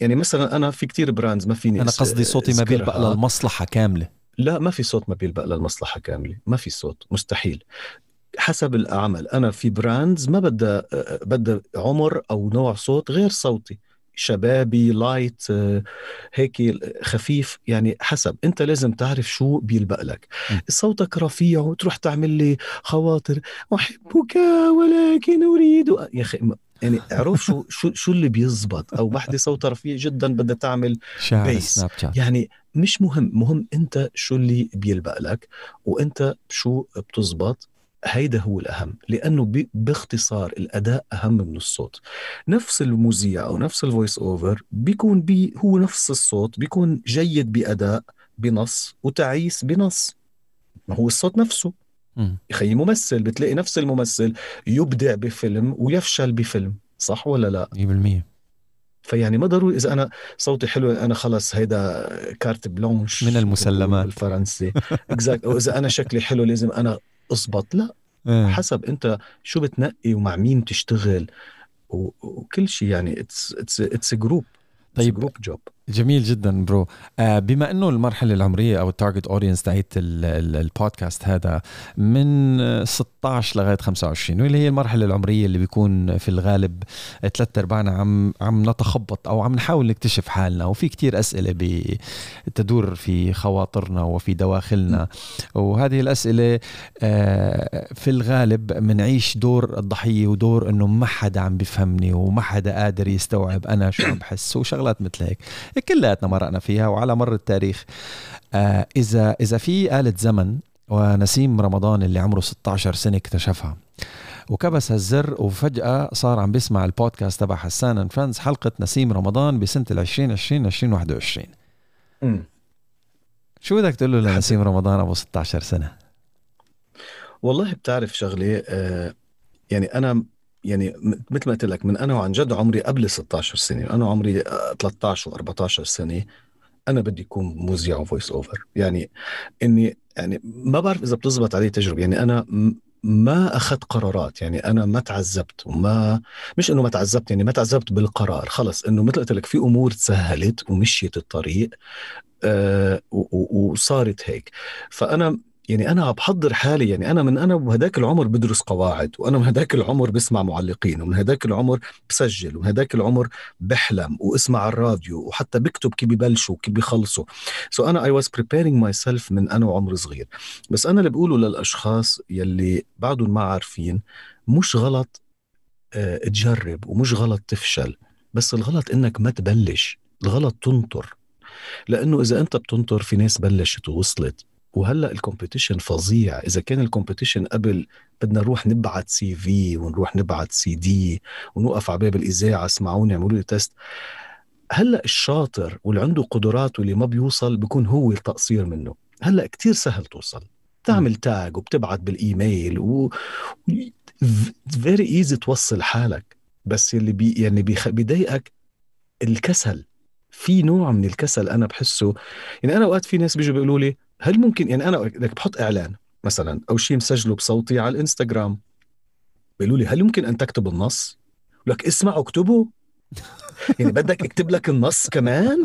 يعني مثلا أنا في كتير brands ما فيني أنا قصدي صوتي ما بيلبق للمصلحة كاملة. لا ما في صوت ما بيلبق للمصلحة كاملة. ما في صوت. مستحيل. حسب العمل أنا في brands ما بدها بدها عمر أو نوع صوت غير صوتي. شبابي light هيك خفيف يعني حسب. أنت لازم تعرف شو بيلبق لك. صوتك رفيع وتروح تعمل لي خواطر. أحبك ولكن أريد يا أخي يعني اعرف شو شو شو اللي بيزبط. أو وحدة صوتها رفيع جدا بدها تعمل bass يعني مش مهم. مهم أنت شو اللي بيلبق لك. وأنت شو بتزبط. هيدا هو الأهم لأنه باختصار الأداء أهم من الصوت. نفس المذيع أو نفس ال voice over بيكون بي هو نفس الصوت بيكون جيد بأداء بنص وتعيس بنص. ما هو الصوت نفسه. يخي ممثل بتلاقي نفس الممثل يبدع بفيلم ويفشل بفيلم صح ولا لا؟ 100% فيعني ما ضروري إذا أنا صوتي حلو أنا خلص هيدا carte blanche من المسلمات. بالفرنسي. اكزاكت أو إذا أنا شكلي حلو لازم أنا اصبط لا إيه. حسب انت شو بتنقي ومع مين تشتغل وكل شيء يعني اتس اتس اتس جروب طيب جروب جوب جميل جدا برو. آه بما إنه المرحلة العمرية أو التارجت اودينس تاعت البودكاست هذا من 16 لغاية 25 واللي هي المرحلة العمرية اللي بيكون في الغالب ثلاث ارباعنا عم عم نتخبط أو عم نحاول نكتشف حالنا وفي كتير أسئلة بتدور في خواطرنا وفي دواخلنا. وهذه الأسئلة آه في الغالب بنعيش دور الضحية ودور إنه ما حدا عم بيفهمني وما حدا قادر يستوعب أنا شو عم بحس وشغلات مثل هيك. كلياتنا مرقنا فيها وعلى مر التاريخ. آه إذا إذا في آلة زمن ونسيم رمضان اللي عمره 16 سنة اكتشفها وكبس هالزر وفجأة صار عم بيسمع البودكاست تبع حسان and friends حلقة نسيم رمضان بسنة ال 2020 2021 مم. شو بدك تقول له لنسيم رمضان أبو 16 سنة؟ والله بتعرف شغلة آه يعني أنا يعني مثل ما قلت لك من أنا وعن جد عمري قبل 16 سنة أنا عمري آه، 13 و14 سنة أنا بدي اكون مذيع وفويس اوفر يعني إني يعني ما بعرف إذا بتزبط علي تجربة. يعني أنا ما أخذت قرارات. يعني أنا ما تعذبت وما مش إنه ما تعذبت يعني ما تعذبت بالقرار. خلص إنه مثل قلت لك في أمور تسهلت ومشيت الطريق آه وصارت هيك. فأنا يعني أنا عم بحضر حالي يعني أنا من أنا بهداك العمر بدرس قواعد وأنا من هداك العمر بسمع معلقين ومن هداك العمر بسجل ومن هداك العمر بحلم واسمع الراديو وحتى بكتب كيف ببلشوا وكيف بيخلصوا سو so أنا I was preparing myself من أنا وعمر صغير. بس أنا اللي بقوله للأشخاص يلي بعدهم ما عارفين مش غلط آه، تجرب ومش غلط تفشل. بس الغلط إنك ما تبلش الغلط تنطر. لأنه إذا أنت بتنطر في ناس بلشت ووصلت. وهلأ ال competition فظيع. إذا كان ال competition قبل بدنا نروح نبعت CV ونروح نبعت سي دي ونوقف على باب الإذاعة اسمعوني اعملوا لي test هلأ الشاطر واللي عنده قدرات واللي ما بيوصل بيكون هو التقصير منه. هلأ كتير سهل توصل. تعمل tag وبتبعت بالإيميل و very easy توصل حالك. بس اللي بي يعني بيخ... بيضايقك الكسل. في نوع من الكسل أنا بحسه. يعني أنا أوقات في ناس بيجوا بيقولوا لي هل ممكن يعني أنا بدك بحط إعلان مثلا أو شيء مسجله بصوتي على الإنستغرام بيقولوا لي هل يمكن أن تكتب النص؟ لك اسمع اكتبه يعني بدك اكتب لك النص كمان؟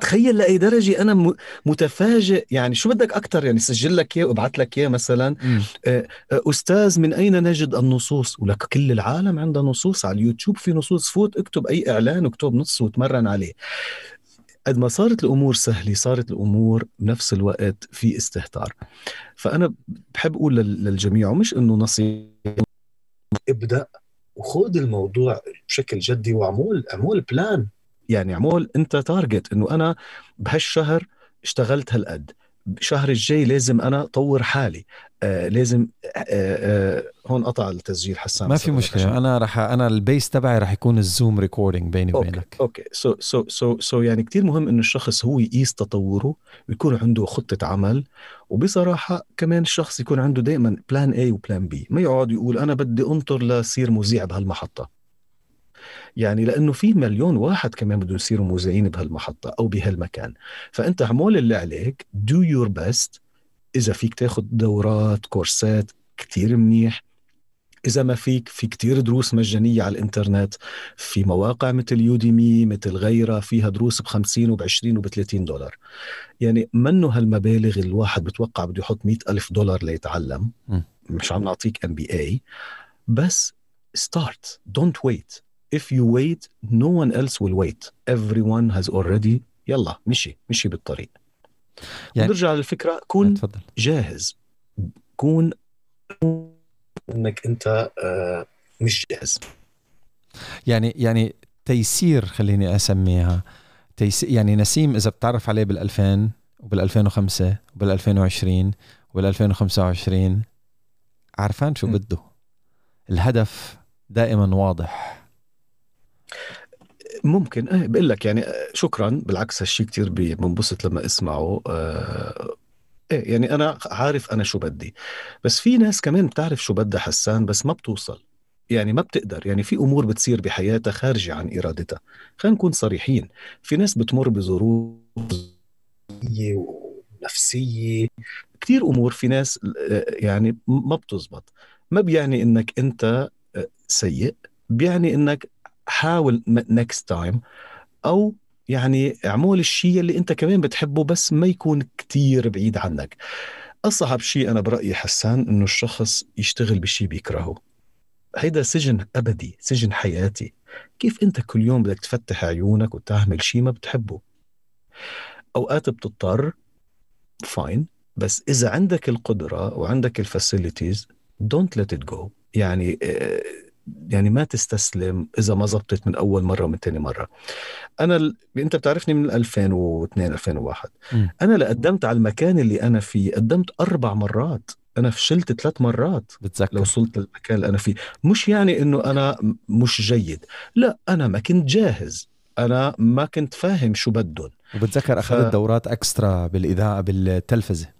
تخيل لاي درجه أنا متفاجئ. يعني شو بدك أكثر يعني سجل لك إياه وابعث لك إياه مثلا مم. آه، أستاذ من أين نجد النصوص؟ ولك كل العالم عندها نصوص على اليوتيوب في نصوص فوت اكتب أي إعلان واكتب نص وتمرن عليه. قد ما صارت الأمور سهلة صارت الأمور بنفس الوقت في استهتار. فأنا بحب أقول لل- للجميع ومش إنه نصيحة ابدأ وخذ الموضوع بشكل جدي واعمل اعمل plan يعني اعمل أنت target إنه أنا بهالشهر اشتغلت هالقد. الشهر الجاي لازم أنا طور حالي. آه لازم آه آه هون قطع التسجيل حسان ما في مشكلة. أنا رح أنا ال base تبعي رح يكون ال Zoom recording بيني وبينك. okay. so so so so يعني كثير مهم إنه الشخص هو يقيس تطوره ويكون عنده خطة عمل وبصراحة كمان الشخص يكون عنده دائما plan A و plan B ما يقعد يقول أنا بدي أنطر لصير مذيع بهالمحطة. يعني لأنه في مليون واحد كمان بدهم يصيروا مذيعين بهالمحطة أو بهالمكان. فأنت اعمل اللي عليك do your best إذا فيك تاخذ دورات كورسات كتير منيح. إذا ما فيك في كتير دروس مجانية على الإنترنت. في مواقع مثل Udemy مثل غيرها فيها دروس ب 50 وب 20 وب 30 دولار. يعني منه هالمبالغ الواحد بتوقع بده يحط 100 ألف دولار ليتعلم. م. مش عم نعطيك MBA بس start. Don't wait. If you wait no one else will wait. Everyone has already يلا مشي مشي بالطريق. يعني- نرجع للفكرة كون تفضل. جاهز. كون إنك أنت آه، مش جاهز. يعني يعني تيسير خليني أسميها. تيسير يعني نسيم إذا بتعرف عليه بال 2000 وبال 2005 وبال 2020 وبال 2025 عارفان شو. بده؟ الهدف دائما واضح. ممكن. إيه بقول لك يعني آه، شكرا. بالعكس هالشيء كثير بنبسط لما أسمعه. آه، إيه يعني أنا عارف أنا شو بدي. بس في ناس كمان بتعرف شو بدها حسان بس ما بتوصل. يعني ما بتقدر. يعني في أمور بتصير بحياتها خارجة عن إرادتها. خلينا نكون صريحين. في ناس بتمر بظروف ونفسية. كثير أمور في ناس آه، يعني ما بتزبط. ما بيعني إنك أنت سيء. بيعني إنك حاول next time أو يعني اعمل الشيء اللي أنت كمان بتحبه بس ما يكون كتير بعيد عنك. أصعب شيء أنا برأيي حسان إنه الشخص يشتغل بشيء بيكرهه. هيدا سجن أبدي سجن حياتي. كيف أنت كل يوم بدك تفتح عيونك وتعمل شيء ما بتحبه؟ أوقات بتضطر fine بس إذا عندك القدرة وعندك ال facilities don't let it go يعني آه، يعني ما تستسلم إذا ما زبطت من أول مرة ومن ثاني مرة. أنا ال... أنت بتعرفني من 2002 2001 م. أنا لقدمت على المكان اللي أنا فيه قدمت أربع مرات. أنا فشلت ثلاث مرات. بتذكر. لو وصلت للمكان اللي أنا فيه. مش يعني إنه أنا مش جيد. لا أنا ما كنت جاهز. أنا ما كنت فاهم شو بدهم. وبتذكر أخذت ف... دورات extra بالإذاعة بالتلفزة.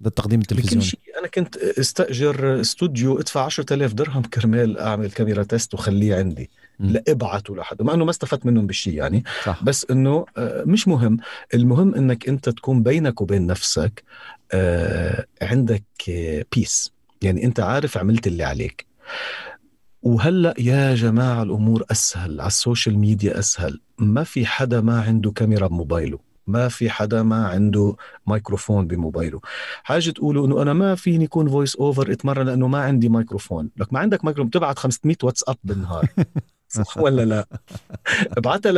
للتقديم التلفزيوني. شيء أنا كنت استأجر استوديو ادفع 10000 درهم كرمال أعمل camera test وخليه عندي لإبعته لحد مع إنه ما استفدت منهم بشيء يعني. صح. بس إنه آه، مش مهم. المهم إنك أنت تكون بينك وبين نفسك آه، عندك peace يعني أنت عارف عملت اللي عليك. وهلأ يا جماعة الأمور أسهل على ال social media أسهل. ما في حدا ما عنده كاميرا بموبايله. ما في حدا ما عنده مايكروفون بموبايله. حاجة تقولوا إنه أنا ما فيني يكون voice over اتمرن لأنه ما عندي مايكروفون. لك ما عندك مايكروفون بتبعت 500 واتساب بالنهار. صح ولا لا؟ ابعتها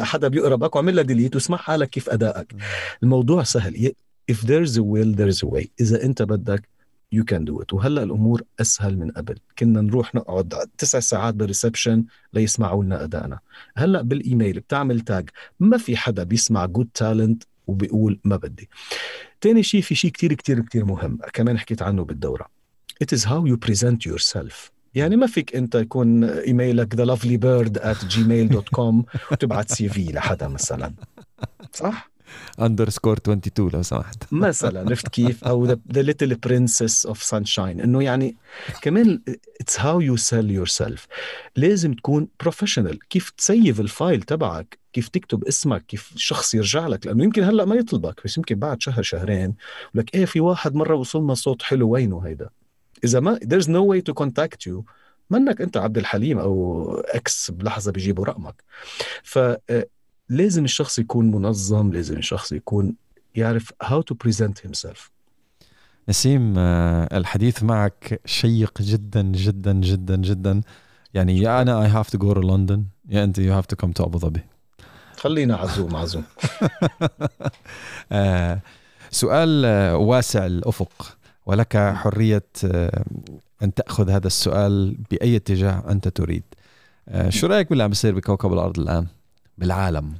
لحدا بيقربك واعمل لها delete واسمع حالك كيف أدائك. الموضوع سهل. If there's a will there's a way. إذا أنت بدك you can do it وهلا الأمور أسهل من قبل. كنا نروح نقعد تسع ساعات بال reception ليسمعوا لنا أدائنا. هلا بالإيميل بتعمل tag ما في حدا بيسمع good talent وبيقول ما بدي. تاني شيء في شيء كتير كتير كتير مهم. كمان حكيت عنه بالدورة. It is how you present yourself. يعني ما فيك أنت يكون إيميلك the lovely bird at gmail.com وتبعت سي في لحدا مثلا. صح؟ underscore 22 لو سمحت. مثلا عرفت كيف؟ أو the little princess of sunshine إنه يعني كمان it's how you sell yourself لازم تكون professional كيف ت save ال file تبعك كيف تكتب اسمك كيف شخص يرجع لك. لأنه يمكن هلأ ما يطلبك بس يمكن بعد شهر شهرين لك إيه في واحد مرة وصلنا صوت حلو وينه هيدا؟ إذا ما there's no way to contact you. منك أنت عبد الحليم أو X بلحظة بيجيبوا رقمك. ف لازم الشخص يكون منظم لازم الشخص يكون يعرف how to present himself. نسيم آه، الحديث معك شيق جدا جدا جدا جدا. يعني يا أنا I have to go to لندن يا أنت you have to come to ابو ظبي خلينا عزوم عزوم. آه، سؤال آه، واسع الأفق. ولك حرية أن تأخذ هذا السؤال بأي اتجاه أنت تريد. شو رأيك باللي عم بيصير بكوكب الأرض الآن؟ بالعالم.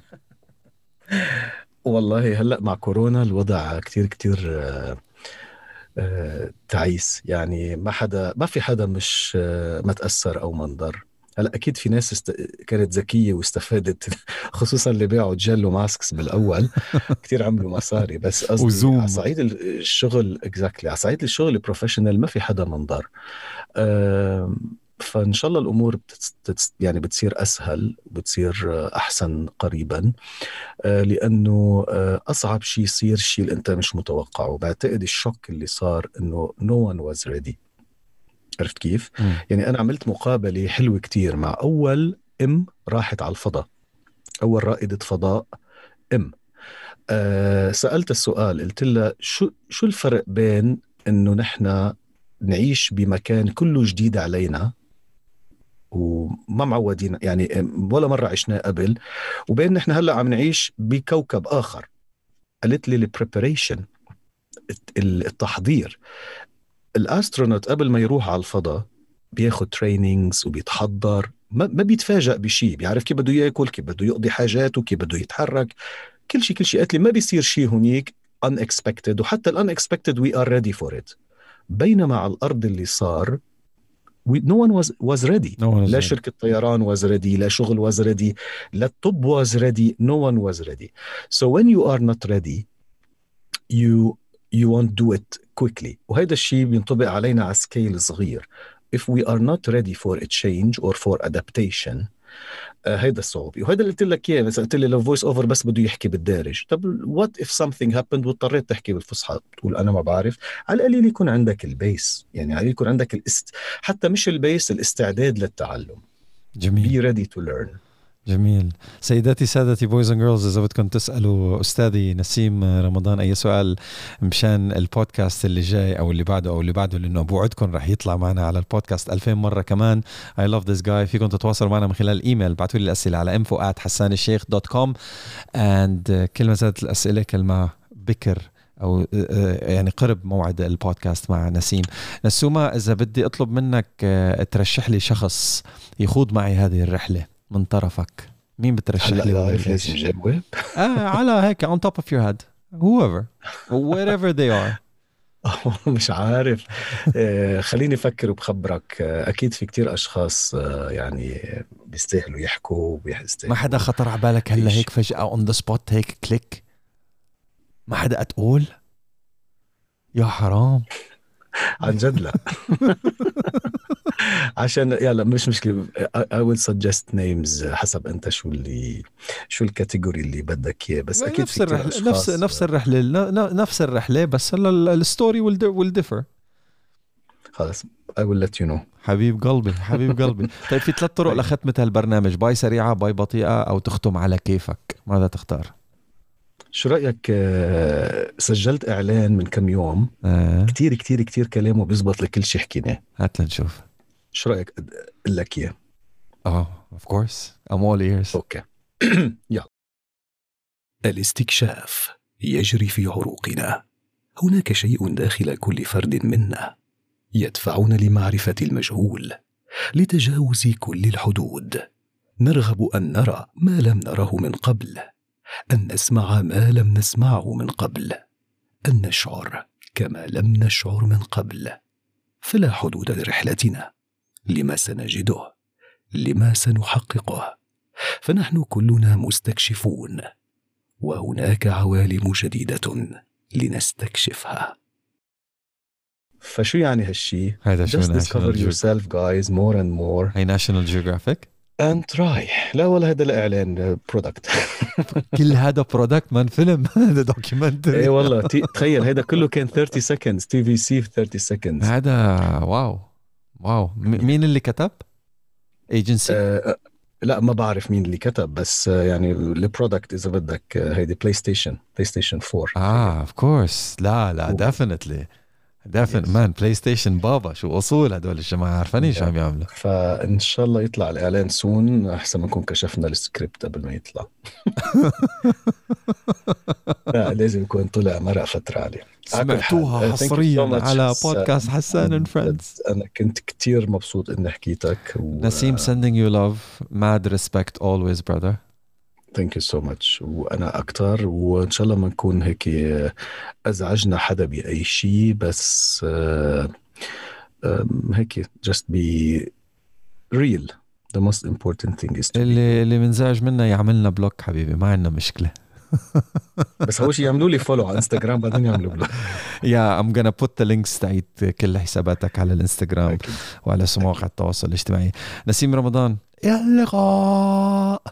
والله هلأ مع كورونا الوضع كتير كتير آه، آه، تعيس. يعني ما حدا ما في حدا مش آه، ما تاثر أو ما انضر هلأ أكيد في ناس است... كانت ذكية واستفادت خصوصا اللي باعوا جل وماسكس بالأول. كثير عملوا مصاري. بس قصدي على صعيد الشغل exactly على صعيد الشغل ال professional ما في حدا منضر. أه... فإن شاء الله الأمور بتت... يعني بتصير أسهل وبتصير أحسن قريبا. آه، لأنه آه، أصعب شيء يصير الشيء اللي أنت مش متوقعه. وبعتقد ال shock اللي صار إنه no one was ready عرفت كيف؟ م. يعني أنا عملت مقابلة حلوة كتير مع أول ام راحت على الفضاء. أول رائدة فضاء ام أه سألت السؤال قلت لها شو شو الفرق بين إنه نحن نعيش بمكان كله جديد علينا وما معودين يعني ولا مرة عشناه قبل. وبين نحن هلأ عم نعيش بكوكب آخر. قالت لي ال preparation التحضير. ال astronaut قبل ما يروح على الفضاء بياخذ trainings وبيتحضر. ما, ما بيتفاجئ بشيء بيعرف كيف بده يأكل كيف بده يقضي حاجاته كيف بده يتحرك. كل شيء كل شيء قالت لي ما بيصير شيء هنيك unexpected. وحتى ال unexpected we are ready for it بينما على الأرض اللي صار we, no one was was ready no one لا شركة طيران was ready لا شغل was ready لا الطب was ready no one was ready so when you are not ready you you won't do it quickly وهذا الشيء بينطبق علينا على سكيل صغير if we are not ready for a change or for adaptation آه، هيدا الصعوبة. وهذا اللي قلت لك إياه بس قلت لي لو voice over بس بده يحكي بالدارج. طب what if something happened واضطريت تحكي بالفصحى؟ بتقول أنا ما بعرف. على القليل يكون عندك ال base يعني على القليل يكون عندك الاست... حتى مش ال base الاستعداد للتعلم. جميل. Be ready to learn. جميل. سيداتي سادتي boys and girls إذا بدكم تسألوا أستاذي نسيم رمضان أي سؤال مشان البودكاست اللي جاي أو اللي بعده أو اللي بعده لأنه بوعدكم رح يطلع معنا على البودكاست 2000 مرة كمان. I love this guy فيكم تتواصلوا معنا من خلال الايميل ابعثوا لي الأسئلة على at حسان الشيخ dot com and كلمه زادت الأسئلة كلمه بكر أو يعني قرب موعد البودكاست مع نسيم. نسومة إذا بدي أطلب منك آه، ترشح لي شخص يخوض معي هذه الرحلة. من طرفك. مين بترشح لي لازم جاوب آه على هيك on top of your head. Whoever. Wherever they are. مش عارف. خليني أفكر وبخبرك أكيد في كتير أشخاص يعني بيستاهلوا يحكوا ما حدا خطر على بالك هلأ هيك فجأة on the spot هيك click ما حدا تقول يا حرام. عن جد لا. عشان يلا مش مشكلة. I will suggest names حسب أنت شو اللي شو ال category اللي بدك إياه. بس أكيد نفس الرحلة نفس نفس الرحلة نفس الرحلة بس ال story will differ. خلص. I will let you know. حبيب قلبي حبيب قلبي. طيب في ثلاث طرق لختمة هالبرنامج. bye سريعة bye بطيئة أو تختم على كيفك. ماذا تختار؟ شو رأيك آه، سجلت إعلان من كم يوم؟ آه. كتير كتير كتير كلامه بيزبط لكل شيء حكيناه. هات لنشوف. شو رأيك أقول لك إياه؟ آه of course ام all ears okay. يلا. الاستكشاف يجري في عروقنا. هناك شيء داخل كل فرد منا. يدفعنا لمعرفة المجهول لتجاوز كل الحدود. نرغب أن نرى ما لم نره من قبل. أن نسمع ما لم نسمعه من قبل أن نشعر كما لم نشعر من قبل. فلا حدود لرحلتنا. لما سنجده؟ لما سنحققه؟ فنحن كلنا مستكشفون. وهناك عوالم جديده لنستكشفها. فشو يعني هالشي؟ هذا شو Just discover yourself guys more and more. هي ناشونال جيوغرافيك and try لا والله هذا الإعلان product كل هذا product man فيلم هذا documentary اي والله تخيل هذا كله كان 30 seconds TVC 30 seconds هذا wow wow. مين اللي كتب؟ ايجنسي؟ آه لا ما بعرف مين اللي كتب بس يعني ال product إذا بدك هيدي بلاي ستيشن بلاي ستيشن 4 آه of course لا لا definitely دافن man بلاي ستيشن بابا شو أصول هدول الجماعة عارفين شو عم يعملوا. فإن شاء الله يطلع الإعلان soon أحسن ما نكون كشفنا السكريبت قبل ما يطلع. لا لازم يكون طلع مرق فترة عليه سمعتوها حصريا على بودكاست حسان and Friends أنا كنت كتير مبسوط إني حكيتك و... نسيم sending you love. Mad respect always brother. thank you so much وأنا أكثر وإن شاء الله ما نكون هيك أزعجنا حدا بأي شيء بس آه، هيك just be real. The most important thing is to اللي اللي منزعج منا يعملنا block حبيبي ما عندنا مشكلة. بس أول شيء يعملوا لي follow على انستغرام بعدين يعملوا block yeah I'm gonna put the links تاعت كل حساباتك على الإنستغرام وعلى مواقع التواصل الاجتماعي. نسيم رمضان. إلى اللقاء!